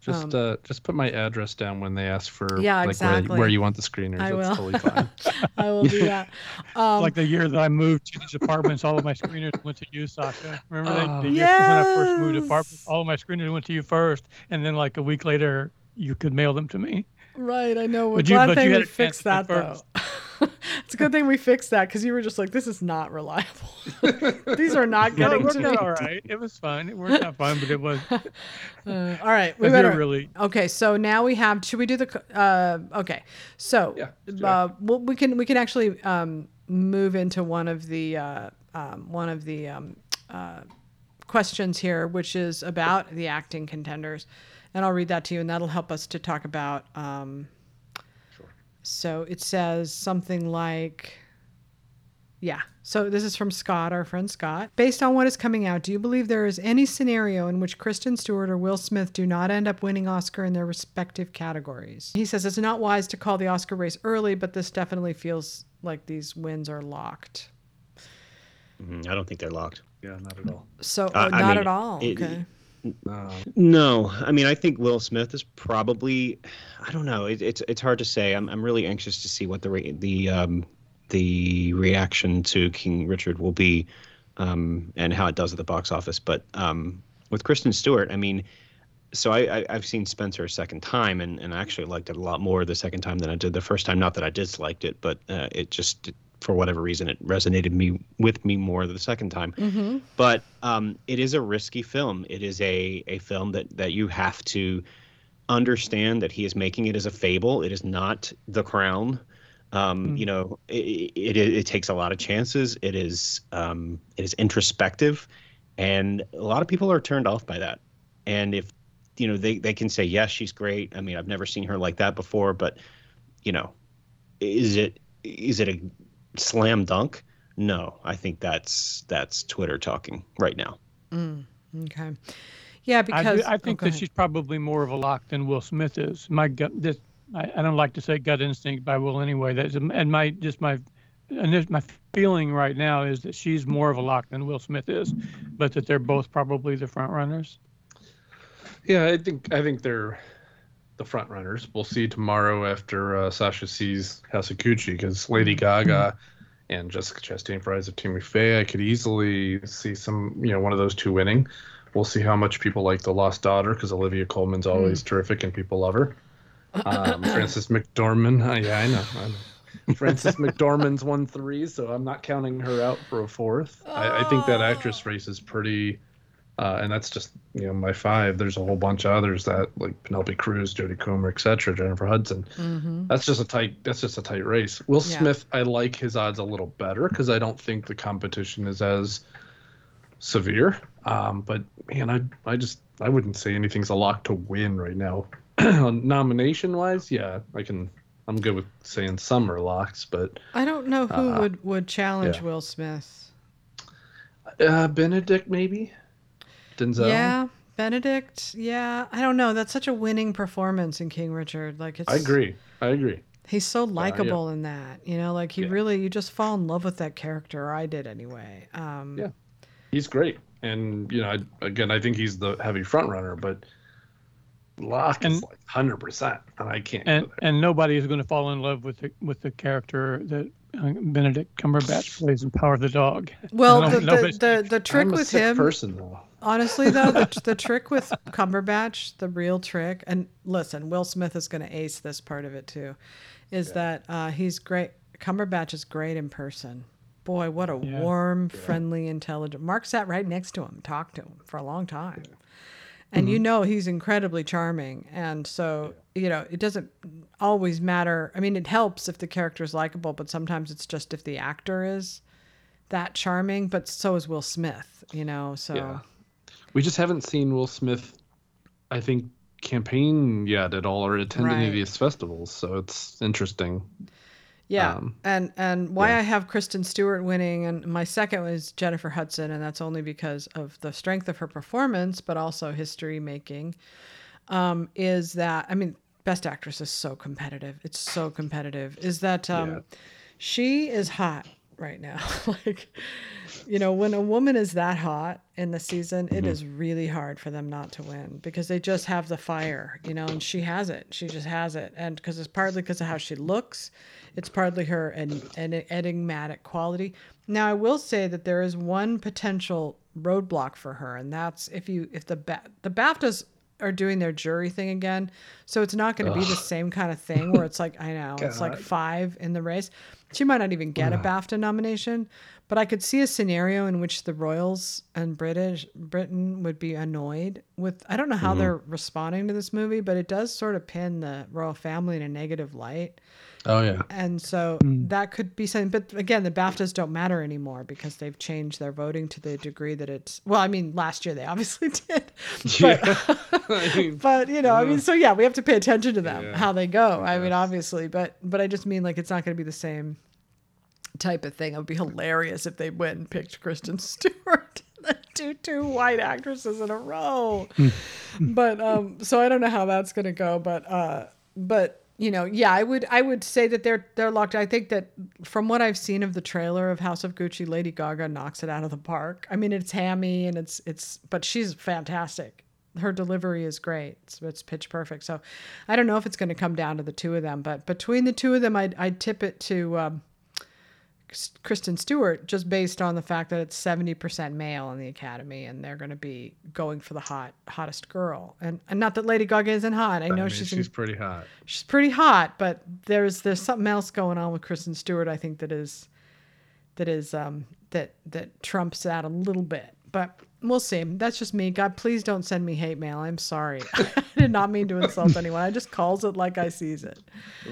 B: Just
A: Um,
B: uh, just put my address down when they ask for
A: Yeah,
B: like where,
A: exactly.
B: where you want the screeners.
A: I
B: That's
A: will.
B: totally fine. *laughs*
A: I will do that. *laughs* Um,
C: like the year that I moved to these apartments, all of my screeners went to you, Sasha. Remember that
B: Oh.
C: the year when I first moved apartments, all of my screeners went to you first, and then like a week later, you could mail them to me.
A: Right, I know. We're
C: But you-
A: glad
C: but
A: thing
C: you had
A: we fixed that
C: go
A: though. *laughs* it's a good thing we fixed that because you were just like, this is not reliable. *laughs* These are not *laughs*
C: No,
A: getting
C: it
A: to me.
C: all right. It was fine. It worked out fine, but it was.
A: Uh, all right, we
C: But they're
A: better.
C: really.
A: Okay, so now we have. Should we do the? Uh, okay, so
B: Yeah, let's
A: uh, well, we can we can actually um, move into one of the uh, um, one of the um, uh, questions here, which is about the acting contenders, and I'll read that to you, and that'll help us to talk about. Um, So it says something like. Yeah. So this is from Scott, our friend Scott. Based on what is coming out, do you believe there is any scenario in which Kristen Stewart or Will Smith do not end up winning Oscar in their respective categories? He says it's not wise to call the Oscar race early, but this definitely feels like these wins are locked.
E: Mhm, I don't think they're locked.
B: yeah, not at all.
A: So
E: Uh, I
A: not
E: mean,
A: at all.
E: it-
A: okay.
B: No.
E: No, I mean I think Will Smith is probably. I don't know. It, it's it's hard to say. I'm I'm really anxious to see what the re- the um, the reaction to King Richard will be, um, and how it does at the box office. But um, with Kristen Stewart, I mean, so I, I I've seen Spencer a second time, and and I actually liked it a lot more the second time than I did the first time. Not that I disliked it, but uh, it just for whatever reason it resonated me with me more the second time
A: Mm-hmm.
E: but um, it is a risky film. It is a a film that that you have to understand that he is making it as a fable. It is not The Crown. Um,
C: Mm.
E: You know, it, it it takes a lot of chances. It is um, it is introspective, and a lot of people are turned off by that. And if you know they they can say yes, she's great. I mean, I've never seen her like that before, but you know, is it is it a slam dunk? No, I think that's that's Twitter talking right now.
A: Mm, okay. Yeah,
C: I,
A: because
C: do, I
A: oh,
C: think
A: go
C: that
A: ahead.
C: she's probably more of a lock than Will Smith is. My gut, this I, I don't like to say gut instinct, by will anyway. That's and my just my and this, my feeling right now is that she's more of a lock than Will Smith is, but that they're both probably the front runners.
B: Yeah, I think I think they're the front runners. We'll see tomorrow after uh, Sasha sees House because Lady Gaga and Jessica Chastain for Eyes of Tammy Faye. I could easily see some, you know, one of those two winning. We'll see how much people like The Lost Daughter because Olivia Colman's always terrific and people love her. Um, *coughs* Frances McDormand, uh, *laughs* yeah, I know. I know. Frances McDormand's won three, so I'm not counting her out for a fourth. I, I think that actress race is pretty, uh, and that's just you know my five. There's a whole bunch of others that like Penelope Cruz, Jodie Comer, etc., Jennifer Hudson.
A: Mhm.
B: That's just a tight. That's just a tight race. Will
A: Yeah.
B: Smith, I like his odds a little better because I don't think the competition is as severe. Um, but man, I I just I wouldn't say anything's a lock to win right now. *clears throat* Nomination wise, yeah, I can. I'm good with saying some are locks, but
A: I don't know who
B: Uh,
A: would would challenge
B: yeah.
A: Will Smith.
B: uh, Benedict maybe. Denzel.
A: Yeah, Benedict. Yeah, I don't know. That's such a winning performance in King Richard. Like it's.
B: I agree. I agree.
A: He's so likable in that. You know, like he
B: Yeah.
A: really you just fall in love with that character. Or I did anyway. Um,
B: Yeah. He's great, and you know, I, again, I think he's the heavy front runner, but Locke is
C: And-
B: like hundred percent, and I can't.
C: and and nobody is going to fall in love with the with the character that uh, Benedict Cumberbatch plays in Power of the Dog.
A: Well,
C: No-
A: the, the, the, the trick
B: I'm a
A: with
B: sick
A: him,
B: person though.
A: Honestly though, the, the trick with Cumberbatch, the real trick, and listen, Will Smith is going to ace this part of it too, is that uh, he's great. Cumberbatch is great in person. Boy, what a
C: Yeah.
A: warm, friendly, intelligent. Mark sat right next to him, talked to him for a long time. And you know he's incredibly charming. And so, you know, it doesn't always matter. I mean, it helps if the character is likable, but sometimes it's just if the actor is that charming, but so is Will Smith, you know. So
B: Yeah. We just haven't seen Will Smith, I think, campaign yet at all or attend any of these festivals. So it's interesting.
A: Yeah,
B: Um,
A: and and why
B: yeah.
A: I have Kristen Stewart winning, and my second was Jennifer Hudson, and that's only because of the strength of her performance, but also history making. Um, is that I mean, Best Actress is so competitive. It's so competitive. Is that um,
B: Yeah.
A: she is hot right now. *laughs* like, you know, when a woman is that hot in the season, it mm-hmm. is really hard for them not to win because they just have the fire, you know, and she has it. She just has it. And because it's partly because of how she looks, it's partly her an, an enigmatic quality. Now, I will say that there is one potential roadblock for her, and that's if you if the ba- the BAFTAs are doing their jury thing again, so it's not going to be the same kind of thing where it's like I *laughs* know it's like five in the race. She might not even get a BAFTA nomination, but I could see a scenario in which the Royals and British Britain would be annoyed with. I don't know how they're responding to this movie, but it does sort of pin the royal family in a negative light.
B: Oh yeah.
A: And so that could be something. But again, the BAFTAs don't matter anymore because they've changed their voting to the degree that it's. Well, I mean, last year they *laughs* obviously did. But, *laughs*
B: I mean, *laughs*
A: but you know, I mean, so yeah, we have to pay attention to them,
B: Yeah.
A: how they go. I mean, obviously, but but I just mean like it's not going to be the same type of thing. It would be hilarious if they went and picked Kristen Stewart. two two white actresses in a row. but um so I don't know how that's going to go, but uh but you know, yeah, I would I would say that they're they're locked. I think that from what I've seen of the trailer of House of Gucci, Lady Gaga knocks it out of the park. I mean, it's hammy and it's it's but she's fantastic. Her delivery is great. It's, it's pitch perfect. So I don't know if it's going to come down to the two of them, but between the two of them, I'd, I'd tip it to um, Kristen Stewart just based on the fact that it's 70% male in the academy and they're going to be going for the hot hottest girl. And, and not that Lady Gaga isn't hot. I know
B: I mean,
A: she's
B: she's
A: in,
B: pretty hot.
A: she's pretty hot, but there's there's something else going on with Kristen Stewart I think that is that is um that that trumps that a little bit. But we'll see. That's just me. God, please don't send me hate mail. I'm sorry. *laughs* I did not mean to insult *laughs* anyone. I just calls it like I sees it.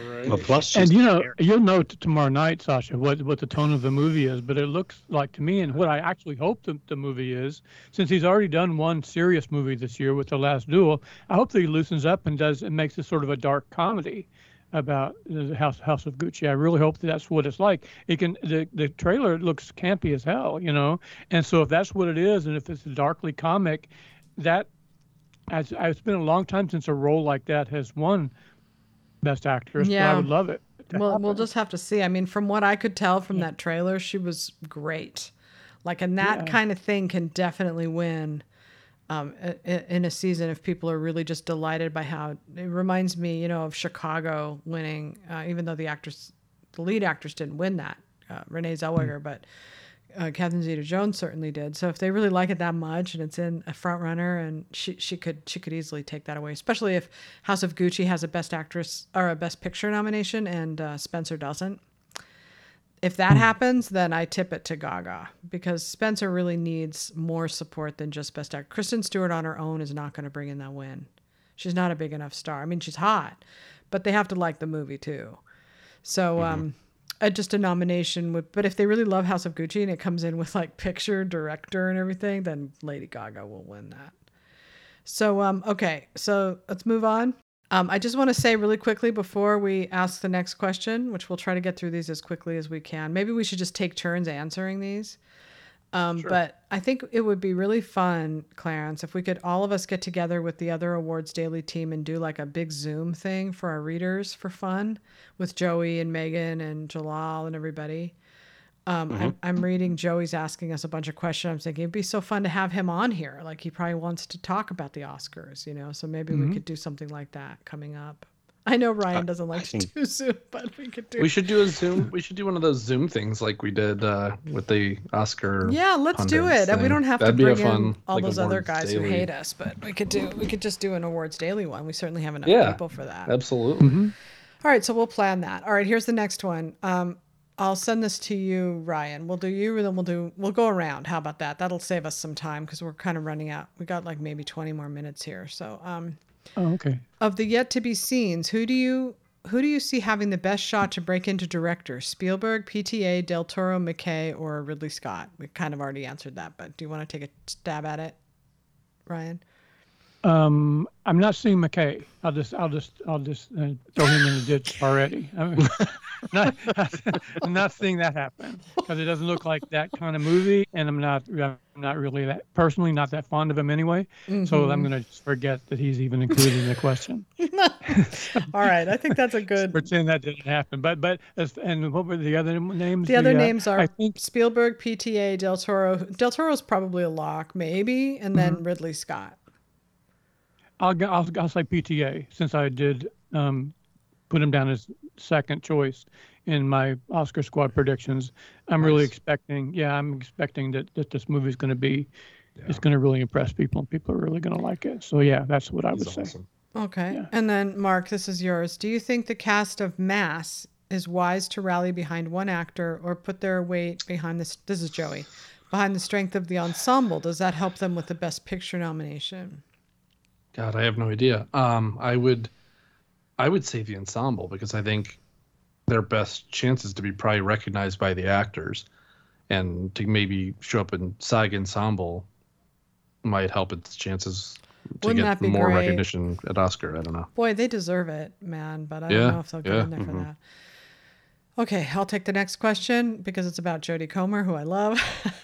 B: Right.
E: Well, plus
C: And you know,
E: there.
C: you'll know tomorrow night, Sasha, what what the tone of the movie is. But it looks like to me, and what I actually hope the, the movie is, since he's already done one serious movie this year with The Last Duel, I hope that he loosens up and does and makes it sort of a dark comedy about the House House of Gucci. I really hope that that's what it's like. It can the the trailer looks campy as hell, you know, and so if that's what it is, and if it's a darkly comic, that as it's been a long time since a role like that has won Best Actress. but
A: Yeah.
C: I would love it.
A: Well, we'll just have to see. I mean, from what I could tell from that trailer, she was great. Like, and that
C: Yeah.
A: kind of thing can definitely win um, in a season if people are really just delighted by how it reminds me, you know, of Chicago winning, uh, even though the actress, the lead actress didn't win that, uh, Renee Zellweger, but uh, Catherine Zeta-Jones certainly did. So if they really like it that much and it's in a front runner, and she she could she could easily take that away, especially if House of Gucci has a Best Actress or a Best Picture nomination and uh, Spencer doesn't. If that happens, then I tip it to Gaga because Spencer really needs more support than just Best Actor. Kristen Stewart on her own is not going to bring in that win. She's not a big enough star. I mean, she's hot, but they have to like the movie too. So, um, uh, just a nomination would. But if they really love House of Gucci and it comes in with like picture, director, and everything, then Lady Gaga will win that. So, um, okay, so let's move on. Um, I just want to say really quickly before we ask the next question, which we'll try to get through these as quickly as we can. Maybe we should just take turns answering these. Um, But I think it would be really fun, Clarence, if we could all of us get together with the other awards daily team and do like a big Zoom thing for our readers for fun with Joey and Megan and Jalal and everybody. Um, I'm, I'm reading Joey's asking us a bunch of questions. I'm thinking it'd be so fun to have him on here. Like he probably wants to talk about the Oscars, you know. So maybe we could do something like that coming up. I know Ryan doesn't like to
E: think-
A: do Zoom, *laughs* but we could do.
B: We should do a Zoom. *laughs* We should do one of those Zoom things like we did uh, with the Oscar.
A: Yeah, let's do it. And we don't have
B: That'd
A: to
B: be a
A: bring in all
B: like,
A: those other
B: awards
A: guys who hate us, but we could do we could just do an awards daily one. We certainly have enough
B: Yeah.
A: people for that.
B: Absolutely.
A: All right, so we'll plan that. All right, here's the next one. Um, I'll send this to you, Ryan. We'll do you, and then we'll do we'll go around. How about that? That'll save us some time because we're kind of running out. We got like maybe 20 more minutes here. So, um,
C: Oh, okay.
A: of the yet to be scenes, who do you who do you see having the best shot to break into director? Spielberg, PTA, Del Toro, McKay, or Ridley Scott? We kind of already answered that, but do you want to take a stab at it, Ryan?
C: Um, I'm not seeing McKay. I'll just, I'll just, I'll just uh, throw him in the ditch already. *laughs* I mean, not, I'm not seeing that happen because it doesn't look like that kind of movie, and I'm not, I'm not really that personally not that fond of him anyway. So I'm gonna just forget that he's even included in the question. *laughs*
A: All right, I think that's a good. *laughs*
C: Pretend that didn't happen. But, but, as- and what were the other names?
A: The other
C: uh,
A: names are
C: I think
A: Spielberg, PTA, Del Toro. Del Toro's probably a lock, maybe, and then Ridley Scott.
C: I'll, I'll, I'll say PTA since I did um, put him down as second choice in my Oscar squad predictions. I'm really expecting, yeah, I'm expecting that, that this movie is going to be, it's going to really impress people and people are really going to like it. So yeah, that's what I would
B: He's
C: say.
A: Okay.
C: Yeah.
A: And then, Mark, this is yours. Do you think the cast of Mass is wise to rally behind one actor or put their weight behind this? This is Joey. Behind the strength of the ensemble. Does that help them with the Best Picture nomination?
B: God, I have no idea. Um, I would, I would say the ensemble because I think their best chances to be probably recognized by the actors, and to maybe show up in SAG ensemble might help its chances to
A: Wouldn't
B: get more
A: great?
B: recognition at Oscar. I don't know.
A: Boy, they deserve it, man, but I
B: Yeah,
A: don't know if they'll get
B: yeah,
A: in there for
B: mhm.
A: that. Okay, I'll take the next question because it's about Jodie Comer, who I love.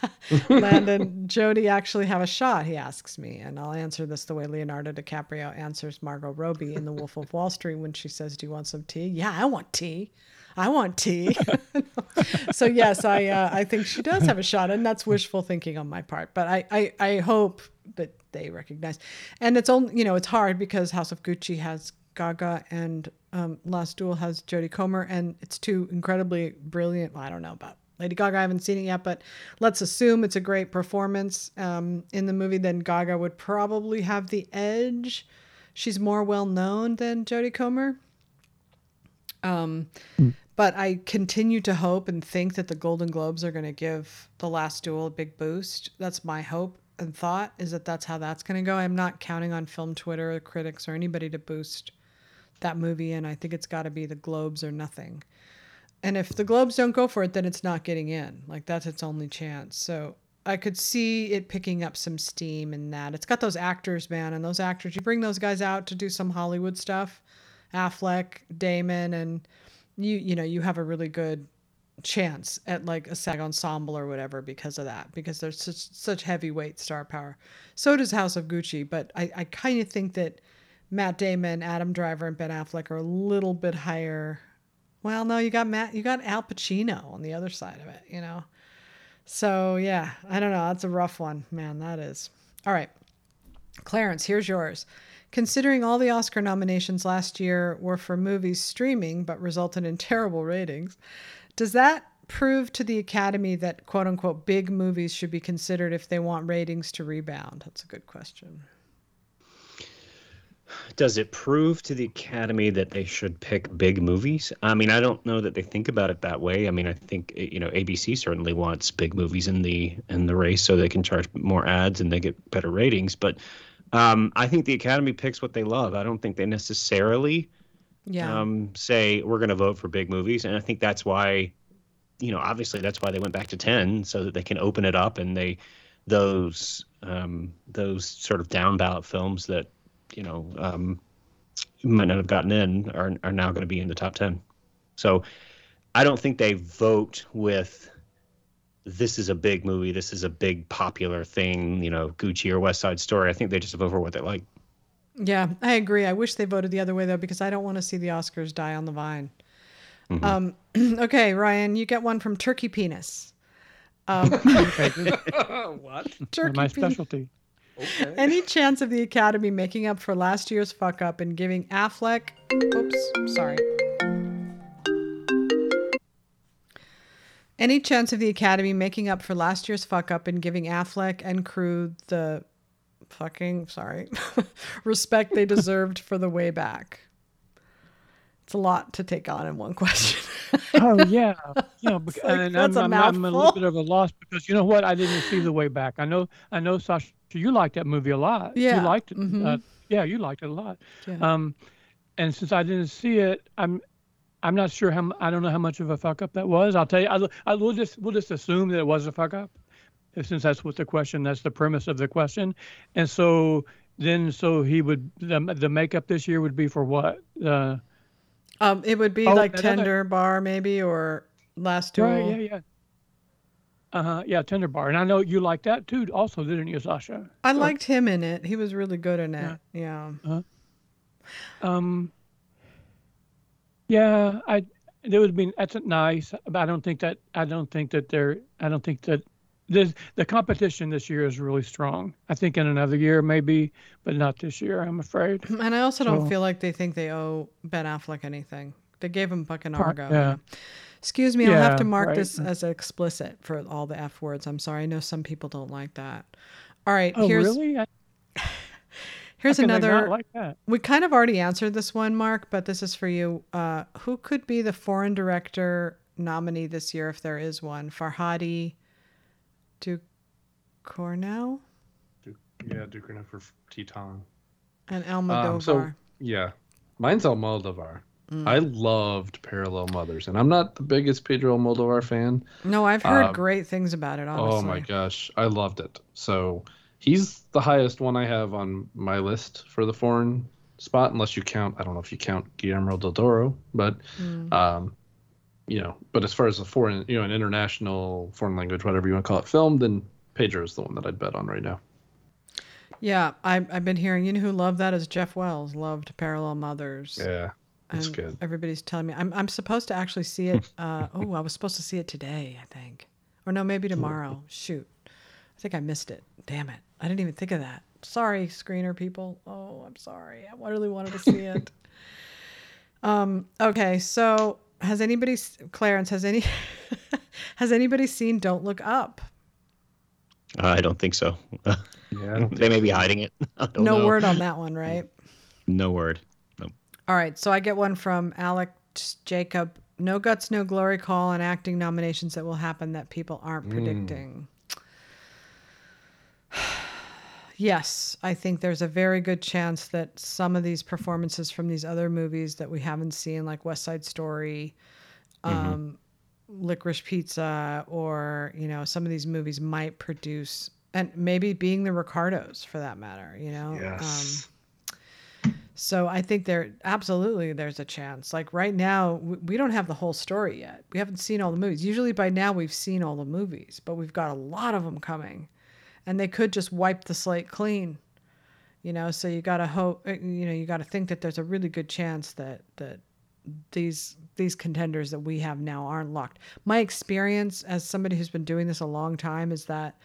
A: *laughs* Landon, *laughs* Jodie actually have a shot, he asks me, and I'll answer this the way Leonardo DiCaprio answers Margot Robbie in The Wolf of Wall Street when she says, "Do you want some tea?" Yeah, I want tea. I want tea. *laughs* so yes, I uh, I think she does have a shot, and that's wishful thinking on my part. But I I, I hope that they recognize, and it's only you know it's hard because House of Gucci has Gaga and um, Last Duel has Jodie Comer, and it's two incredibly brilliant. I don't know about Lady Gaga. I haven't seen it yet, but let's assume it's a great performance um, in the movie. Then Gaga would probably have the edge. She's more well known than Jodie Comer. Um, but I continue to hope and think that the Golden Globes are going to give The Last Duel a big boost. That's my hope and thought is that that's how that's going to go. I'm not counting on film Twitter or critics or anybody to boost that movie, and I think it's got to be the Globes or nothing. And if the Globes don't go for it, then it's not getting in. Like that's its only chance. So I could see it picking up some steam in that. It's got those actors, man, and those actors. You bring those guys out to do some Hollywood stuff, Affleck, Damon, and you you know you have a really good chance at like a SAG ensemble or whatever because of that because there's such such heavyweight star power. So does House of Gucci, but I I kind of think that Matt Damon, Adam Driver, and Ben Affleck are a little bit higher. Well, no, you got Matt, you got Al Pacino on the other side of it, you know. So yeah, I don't know. That's a rough one, man. That is. All right, Clarence, here's yours. Considering all the Oscar nominations last year were for movies streaming but resulted in terrible ratings, does that prove to the Academy that quote unquote big movies should be considered if they want ratings to rebound? That's a good question.
E: Does it prove to the Academy that they should pick big movies? I mean, I don't know that they think about it that way. I mean, I think eh, you know ABC certainly wants big movies in the in the race so they can charge more ads and they get better ratings. But um, I think the Academy picks what they love. I don't think they necessarily
A: Yeah.
E: um, say we're going to vote for big movies, and I think that's why, you know, obviously that's why they went back to ten so that they can open it up and they those um, those sort of down ballot films that you know um, might not have gotten in are are now going to be in the top ten. So I don't think they vote with this is a big movie, this is a big popular thing, you know, Gucci or West Side Story. I think they just vote for what they like.
A: Yeah, I agree. I wish they voted the other way though, because I don't want to see the Oscars die on the vine. Um, *clears throat* okay, Ryan, you get one from Turkey Penis. Um, *laughs*
C: Okay, *laughs*
D: what?
A: Turkey
C: my
A: Penis.
C: specialty.
D: Okay.
A: Any chance of the Academy making up for last year's fuck up and giving Affleck? Oops, sorry. Any chance of the Academy making up for last year's fuck up and giving Affleck and crew the fucking sorry *laughs* respect they deserved for the way back? It's a lot to take on in one question.
C: Oh yeah, *laughs* you know, bec-
A: like,
C: and
A: that's
C: I'm,
A: a
C: I'm, I'm a little bit of a loss because you know what? I didn't see the way back. I know, I know, Sasha, you liked that movie a lot.
A: Yeah,
C: you liked it.
A: mhm.
C: Uh, yeah, you liked it a lot.
A: Yeah.
C: Um, and since I didn't see it, I'm, I'm not sure how. I don't know how much of a fuck up that was. I'll tell you. I, I will just we'll just assume that it was a fuck up, since that's what the question. That's the premise of the question, and so then so he would the, the makeup this year would be for what? Uh,
A: Um, it would be
C: Oh,
A: like
C: that other-
A: Tender Bar maybe or Last Duel.
C: right, yeah, yeah. Uh huh. Yeah, Tender Bar, and I know you like that too. Also, didn't you, Sasha?
A: I
C: So,
A: liked him in it. He was really good in it. Yeah. Uh-huh.
C: Um. Yeah, I. there would be that's nice, but I don't think that I don't think that they're I don't think that the the competition this year is really strong. I think in another year maybe, but not this year. I'm afraid. *clears throat*
A: And I also don't
C: So-
A: feel like they think they owe Ben Affleck anything. They gave him fucking Argo.
C: yeah.
A: Excuse me, I'll have to mark
C: right.
A: this as explicit for all the F words. I'm sorry. I know some people don't like that. All right,
C: Oh,
A: here's
C: really? I, *laughs*
A: here's
C: how can they
A: another
C: not like that.
A: We kind of already answered this one, Mark, but this is for you. Uh, who could be the foreign director nominee this year if there is one? Farhadi Duke Cornell
B: Yeah, Duke for Titane.
A: and Almodovar.
B: Um, so yeah, mine's Almodovar.
A: Mm.
B: I loved Parallel Mothers, and I'm not the biggest Pedro Almodovar fan.
A: no, I've heard
B: um,
A: great things about it, honestly.
B: Oh my gosh, I loved it. So he's the highest one I have on my list for the foreign spot, unless you count. I don't know if you count Guillermo del Toro, but
A: Mm.
B: um, you know. But as far as a foreign, you know, an international foreign language, whatever you want to call it, film, then Pedro is the one that I'd bet on right now.
A: Yeah, I've, I've been hearing, you know who loved that is Jeff Wells, loved Parallel Mothers.
B: Yeah, it's
A: and
B: good.
A: Everybody's telling me I'm I'm supposed to actually see it. *laughs* Uh, oh, I was supposed to see it today, I think, or no, maybe tomorrow. Shoot, I think I missed it. Damn it, I didn't even think of that. Sorry, screener people. Oh, I'm sorry. I really wanted to see it. *laughs* um. Okay, so has anybody, Clarence? Has any, *laughs* has anybody seen Don't Look Up?
E: Uh, I don't think so.
B: Yeah,
E: they may be hiding it. I don't
A: No
E: know.
A: word on that one, right?
E: No word.
A: All right, so I get one from Alex Jacob. No guts, no glory call on acting nominations that will happen that people aren't predicting. *sighs* yes, I think there's a very good chance that some of these performances from these other movies that we haven't seen, like West Side Story, um, Licorice Pizza, or you know, some of these movies might produce, and maybe being the Ricardos for that matter. You know, Um,
B: yes.
A: So I think there absolutely there's a chance. Like right now, we don't have the whole story yet. We haven't seen all the movies. Usually by now we've seen all the movies, but we've got a lot of them coming, and they could just wipe the slate clean. You know, so you got to hope. uh, You know, you got to think that there's a really good chance that that these these contenders that we have now aren't locked. My experience as somebody who's been doing this a long time is that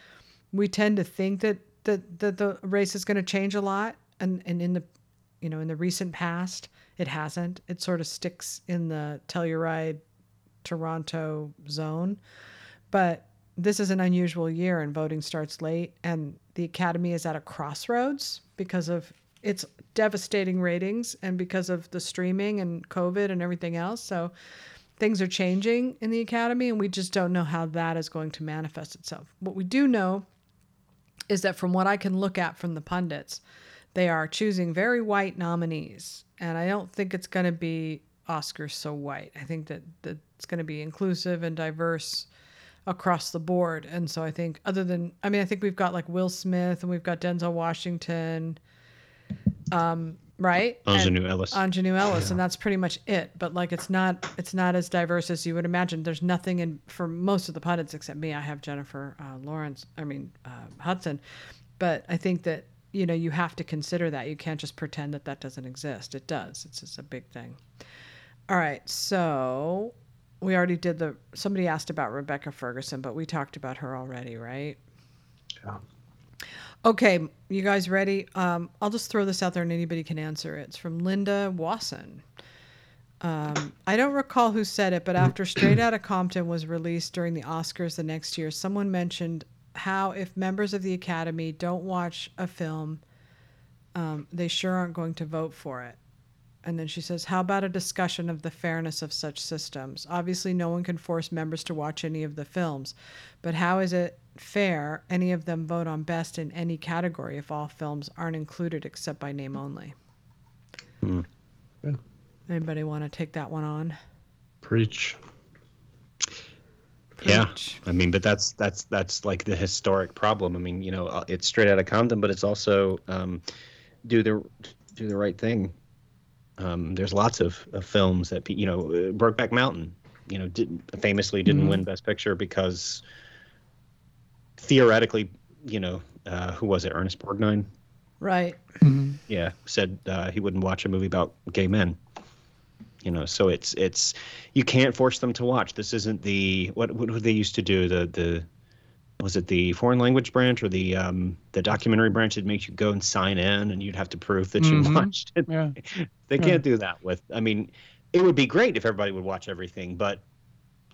A: we tend to think that that, that the race is going to change a lot, and and in the you know in the recent past it hasn't. It sort of sticks in the Telluride, Toronto zone, but this is an unusual year and voting starts late and the academy is at a crossroads because of its devastating ratings and because of the streaming and covid and everything else. So things are changing in the academy and we just don't know how that is going to manifest itself. What we do know is that from what i can look at from the pundits they are choosing very white nominees and i don't think it's going to be oscars so white i think that, that it's going to be inclusive and diverse across the board and so i think other than i mean i think we've got like will smith and we've got denzel washington um right And-
E: Aunjanue Ellis.
A: Aunjanue Ellis, and that's pretty much it. But like, it's not it's not as diverse as you would imagine. There's nothing in for most of the pundits except me. I have Jennifer uh, Lawrence. I mean uh, Hudson, but I think that you know you have to consider that. You can't just pretend that that doesn't exist. It does. It's just a big thing. All right, so we already did the. Somebody asked about Rebecca Ferguson, but we talked about her already, right?
B: Yeah.
A: Okay, you guys ready? Um, I'll just throw this out there and anybody can answer it. It's from Linda Wasson. Um, I don't recall who said it, but after Straight Outta Compton was released during the Oscars the next year, someone mentioned how if members of the Academy don't watch a film, um, they sure aren't going to vote for it. And then she says, How about a discussion of the fairness of such systems? Obviously, no one can force members to watch any of the films, but how is it fair any of them vote on best in any category if all films aren't included except by name only?
E: Hmm.
B: Yeah.
A: Anybody want to take that one on?
B: Preach.
E: Yeah.
A: Preach.
E: I mean, but that's that's that's like the historic problem. I mean, you know, uh, it's straight out of Compton, but it's also um, do the do the right thing. Um, there's lots of, of films that you know, uh, Brokeback Mountain, you know, did, famously didn't
C: Mhm.
E: win Best Picture because theoretically, you know, uh, who was it? Ernest Borgnine,
A: Right.
C: Mhm.
E: yeah, said uh, he wouldn't watch a movie about gay men. You know, so it's it's you can't force them to watch. This isn't the what what they used to do the the was it the foreign language branch or the um the documentary branch that makes you go and sign in and you'd have to prove that you
C: Mhm.
E: watched it.
C: Yeah. *laughs*
E: They
C: Yeah.
E: can't do that with. I mean, it would be great if everybody would watch everything, but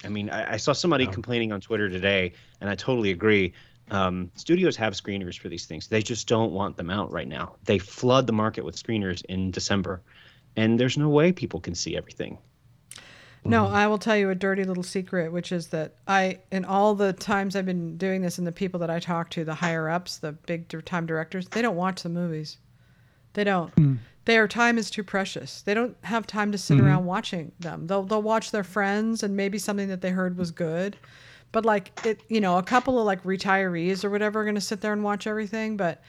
E: I mean, I, I saw somebody complaining on Twitter today, and I totally agree. Um, studios have screeners for these things. They just don't want them out right now. They flood the market with screeners in December, and there's no way people can see everything.
A: No, I will tell you a dirty little secret, which is that I, in all the times I've been doing this, and the people that I talk to, the higher ups, the big time directors, they don't watch the movies. They don't.
C: Hmm.
A: Their time is too precious. They don't have time to sit
C: Mhm.
A: around watching them. They'll they'll watch their friends and maybe something that they heard was good, but like it, you know, a couple of like retirees or whatever are going to sit there and watch everything, but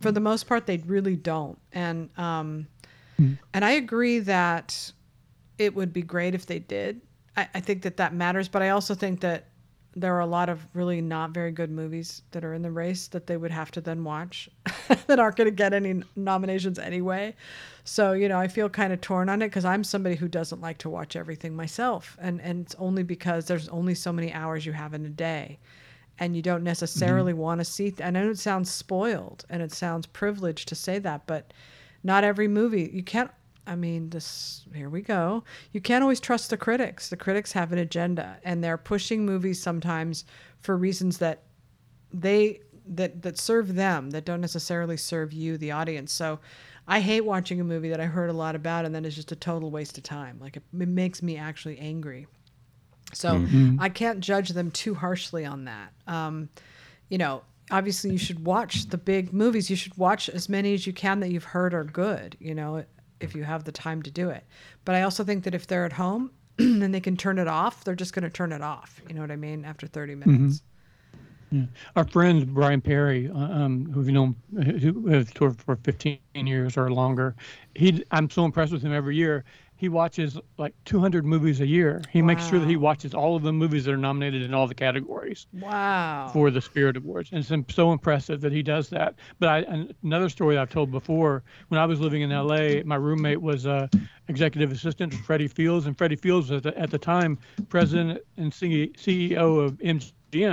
A: for the most part, they really don't. And um, Mm. and I agree that it would be great if they did. I, I think that that matters, but I also think that there are a lot of really not very good movies that are in the race that they would have to then watch *laughs* that aren't going to get any nominations anyway. So, you know, I feel kind of torn on it because I'm somebody who doesn't like to watch everything myself. And, and it's only because there's only so many hours you have in a day. And you don't necessarily mm-hmm. want to see. Th- I know it sounds spoiled and it sounds privileged to say that, but not every movie you can't i mean this here we go. You can't always trust the critics. The critics have an agenda and they're pushing movies sometimes for reasons that they that that serve them that don't necessarily serve you the audience. So i hate watching a movie that i heard a lot about and then it's just a total waste of time. Like it, it makes me actually angry. So i can't judge them too harshly on that. Um, you know, obviously you should watch the big movies. You should watch as many as you can that you've heard are good, you know, if you have the time to do it. But I also think that if they're at home *clears throat* and they can turn it off, they're just going to turn it off. You know what I mean? After 30 minutes.
C: Our friend Brian Perry, uh, um, who you know, who has toured for 15 years or longer, he I'm so impressed with him every year. He watches like 200 movies a year. He makes sure that he watches all of the movies that are nominated in all the categories
A: Wow.
C: for the Spirit Awards, and it's so impressive that he does that. But I, another story I've told before, when I was living in L.A., my roommate was uh, executive assistant to Freddie Fields, and Freddie Fields was at the, at the time president and CEO of MGM.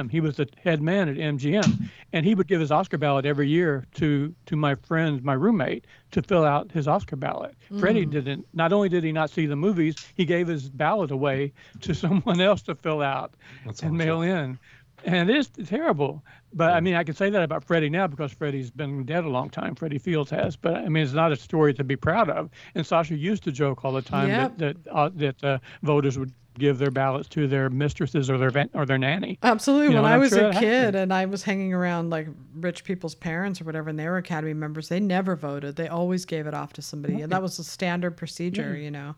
C: He was the head man at MGM, and he would give his Oscar ballot every year to to my friend, my roommate, to fill out his Oscar ballot. Mm. Freddie didn't. Not only did he not see the movies, he gave his ballot away to *laughs* someone else to fill out
B: That's
C: and
B: awful.
C: mail in. And it is terrible. But I mean, I can say that about Freddie now because Freddie's been dead a long time. Freddie Fields has. But I mean, it's not a story to be proud of. And Sasha used to joke all the time
A: Yep.
C: that that, uh, that uh, voters would give their ballots to their mistresses or their van- or their nanny.
A: Absolutely.
C: You know,
A: when I was
C: sure
A: a kid
C: happened.
A: and I was hanging around like rich people's parents or whatever, and they were Academy members, they never voted. They always gave it off to somebody. And that was a standard procedure, you know,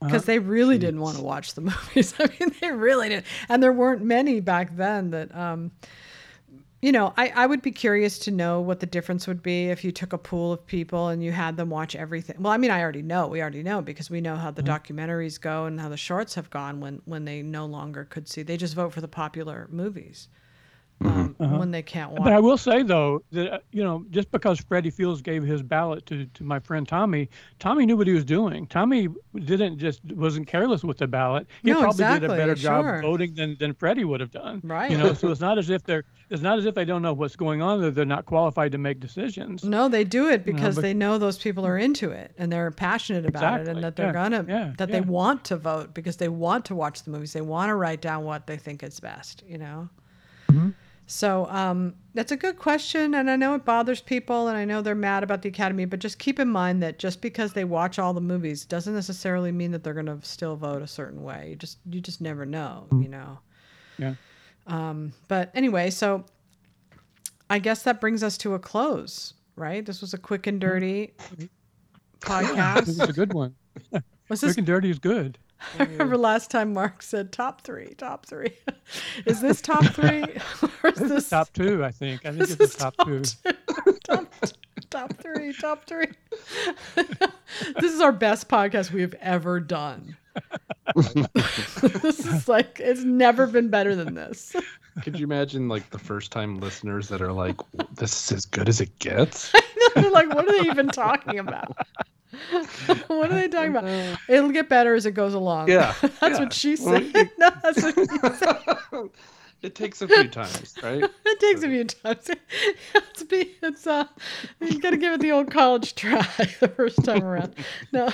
A: because they really didn't want to watch the *laughs* movies. I mean, they really didn't. And there weren't many back then that, um, you know, I, I would be curious to know what the difference would be if you took a pool of people and you had them watch everything. Well, I mean, I already know. We already know because we know how the mm-hmm. documentaries go and how the shorts have gone when, when they no longer could see. They just vote for the popular movies um, when they can't watch.
C: But I will say though that uh, you know just because Freddie Fields gave his ballot to, to my friend Tommy, Tommy knew what he was doing. Tommy didn't just wasn't careless with the ballot. He
A: No,
C: probably did a
A: exactly,
C: better job voting than, than Freddie would have done.
A: Right.
C: You know, so it's not as if they're it's not as if they don't know what's going on. That they're not qualified to make decisions.
A: No, they do it because
C: but-
A: they know those people are into it and they're passionate about it and that they're
C: Yeah.
A: gonna
C: Yeah.
A: that they want to vote because they want to watch the movies. They want to write down what they think is best, you know.
C: Mm-hmm.
A: So um, that's a good question, and I know it bothers people, and I know they're mad about the Academy. But just keep in mind that just because they watch all the movies doesn't necessarily mean that they're going to still vote a certain way. You just you just never know, you know.
C: Yeah.
A: Um, but anyway, so I guess that brings us to a close, right? This was a quick and dirty podcast.
C: This is a good one.
A: Was this?
C: Quick and dirty is good.
A: I remember mm. last time Mark said top three, top three. *laughs* is this top three, *laughs* *laughs* or is
C: This
A: this
C: is top two, I think. I think
A: this
C: it's
A: is
C: the top, two.
A: top two? top three, top three. this is our best podcast we have ever done. this is like it's never been better than this.
B: Could you imagine like the first time listeners that are like, "This is as good as it gets"?
A: They're like, what are they even talking about? *laughs* what are they talking about? It'll get better as it goes along.
B: Yeah, *laughs*
A: that's
B: yeah.
A: what she
B: Well,
A: said. *laughs* no, that's what he said.
B: it takes a few times, right?
A: It takes a few times. It's be it's uh you gotta give it the old college try the first time around. No.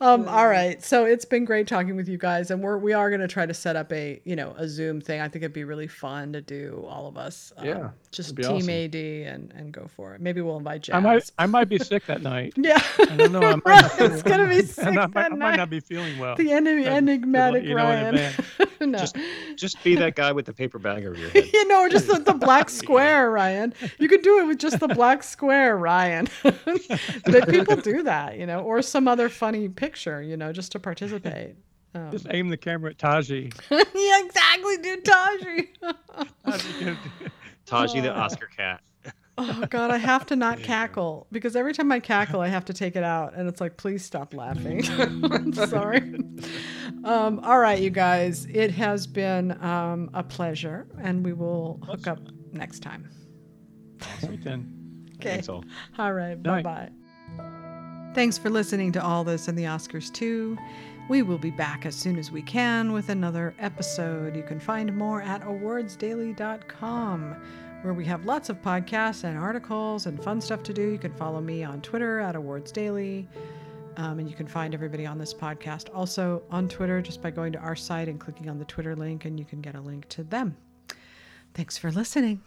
A: um all right. So it's been great talking with you guys and we're we are gonna try to set up a you know a Zoom thing. I think it'd be really fun to do all of us. um,
B: Yeah,
A: just team
B: awesome.
A: AD and and go for it. Maybe we'll invite Jazz.
C: I might I might be sick that night. *laughs*
A: yeah.
C: I don't know. I *laughs* might
A: it's gonna be sick
C: I,
A: that
C: might, *laughs* I might
A: night.
C: not be feeling well.
A: the en- enigmatic
C: you know
A: Ryan. no.
E: Just- Just be that guy with the paper bag over your head.
A: you know, or just the, the black square, Ryan. You could do it with just the black square, Ryan. but people do that, you know, or some other funny picture, you know, just to participate. Um,
C: Just aim the camera at Taji.
A: yeah, exactly, dude, Taji.
E: Taji the Oscar cat. *laughs*
A: oh God, I have to not cackle because every time I cackle, I have to take it out, and it's like, please stop laughing. *laughs* I'm sorry. Um, all right, you guys, it has been um, a pleasure, and we will hook up next time.
C: Right then.
A: Okay.
E: Thanks all.
A: All right. Bye bye. Thanks for listening to All This and the Oscars too. We will be back as soon as we can with another episode. You can find more at awardsdaily.com, where we have lots of podcasts and articles and fun stuff to do. You can follow me on Twitter at awardsdaily. Um, and you can find everybody on this podcast also on Twitter just by going to our site and clicking on the Twitter link, and you can get a link to them. Thanks for listening.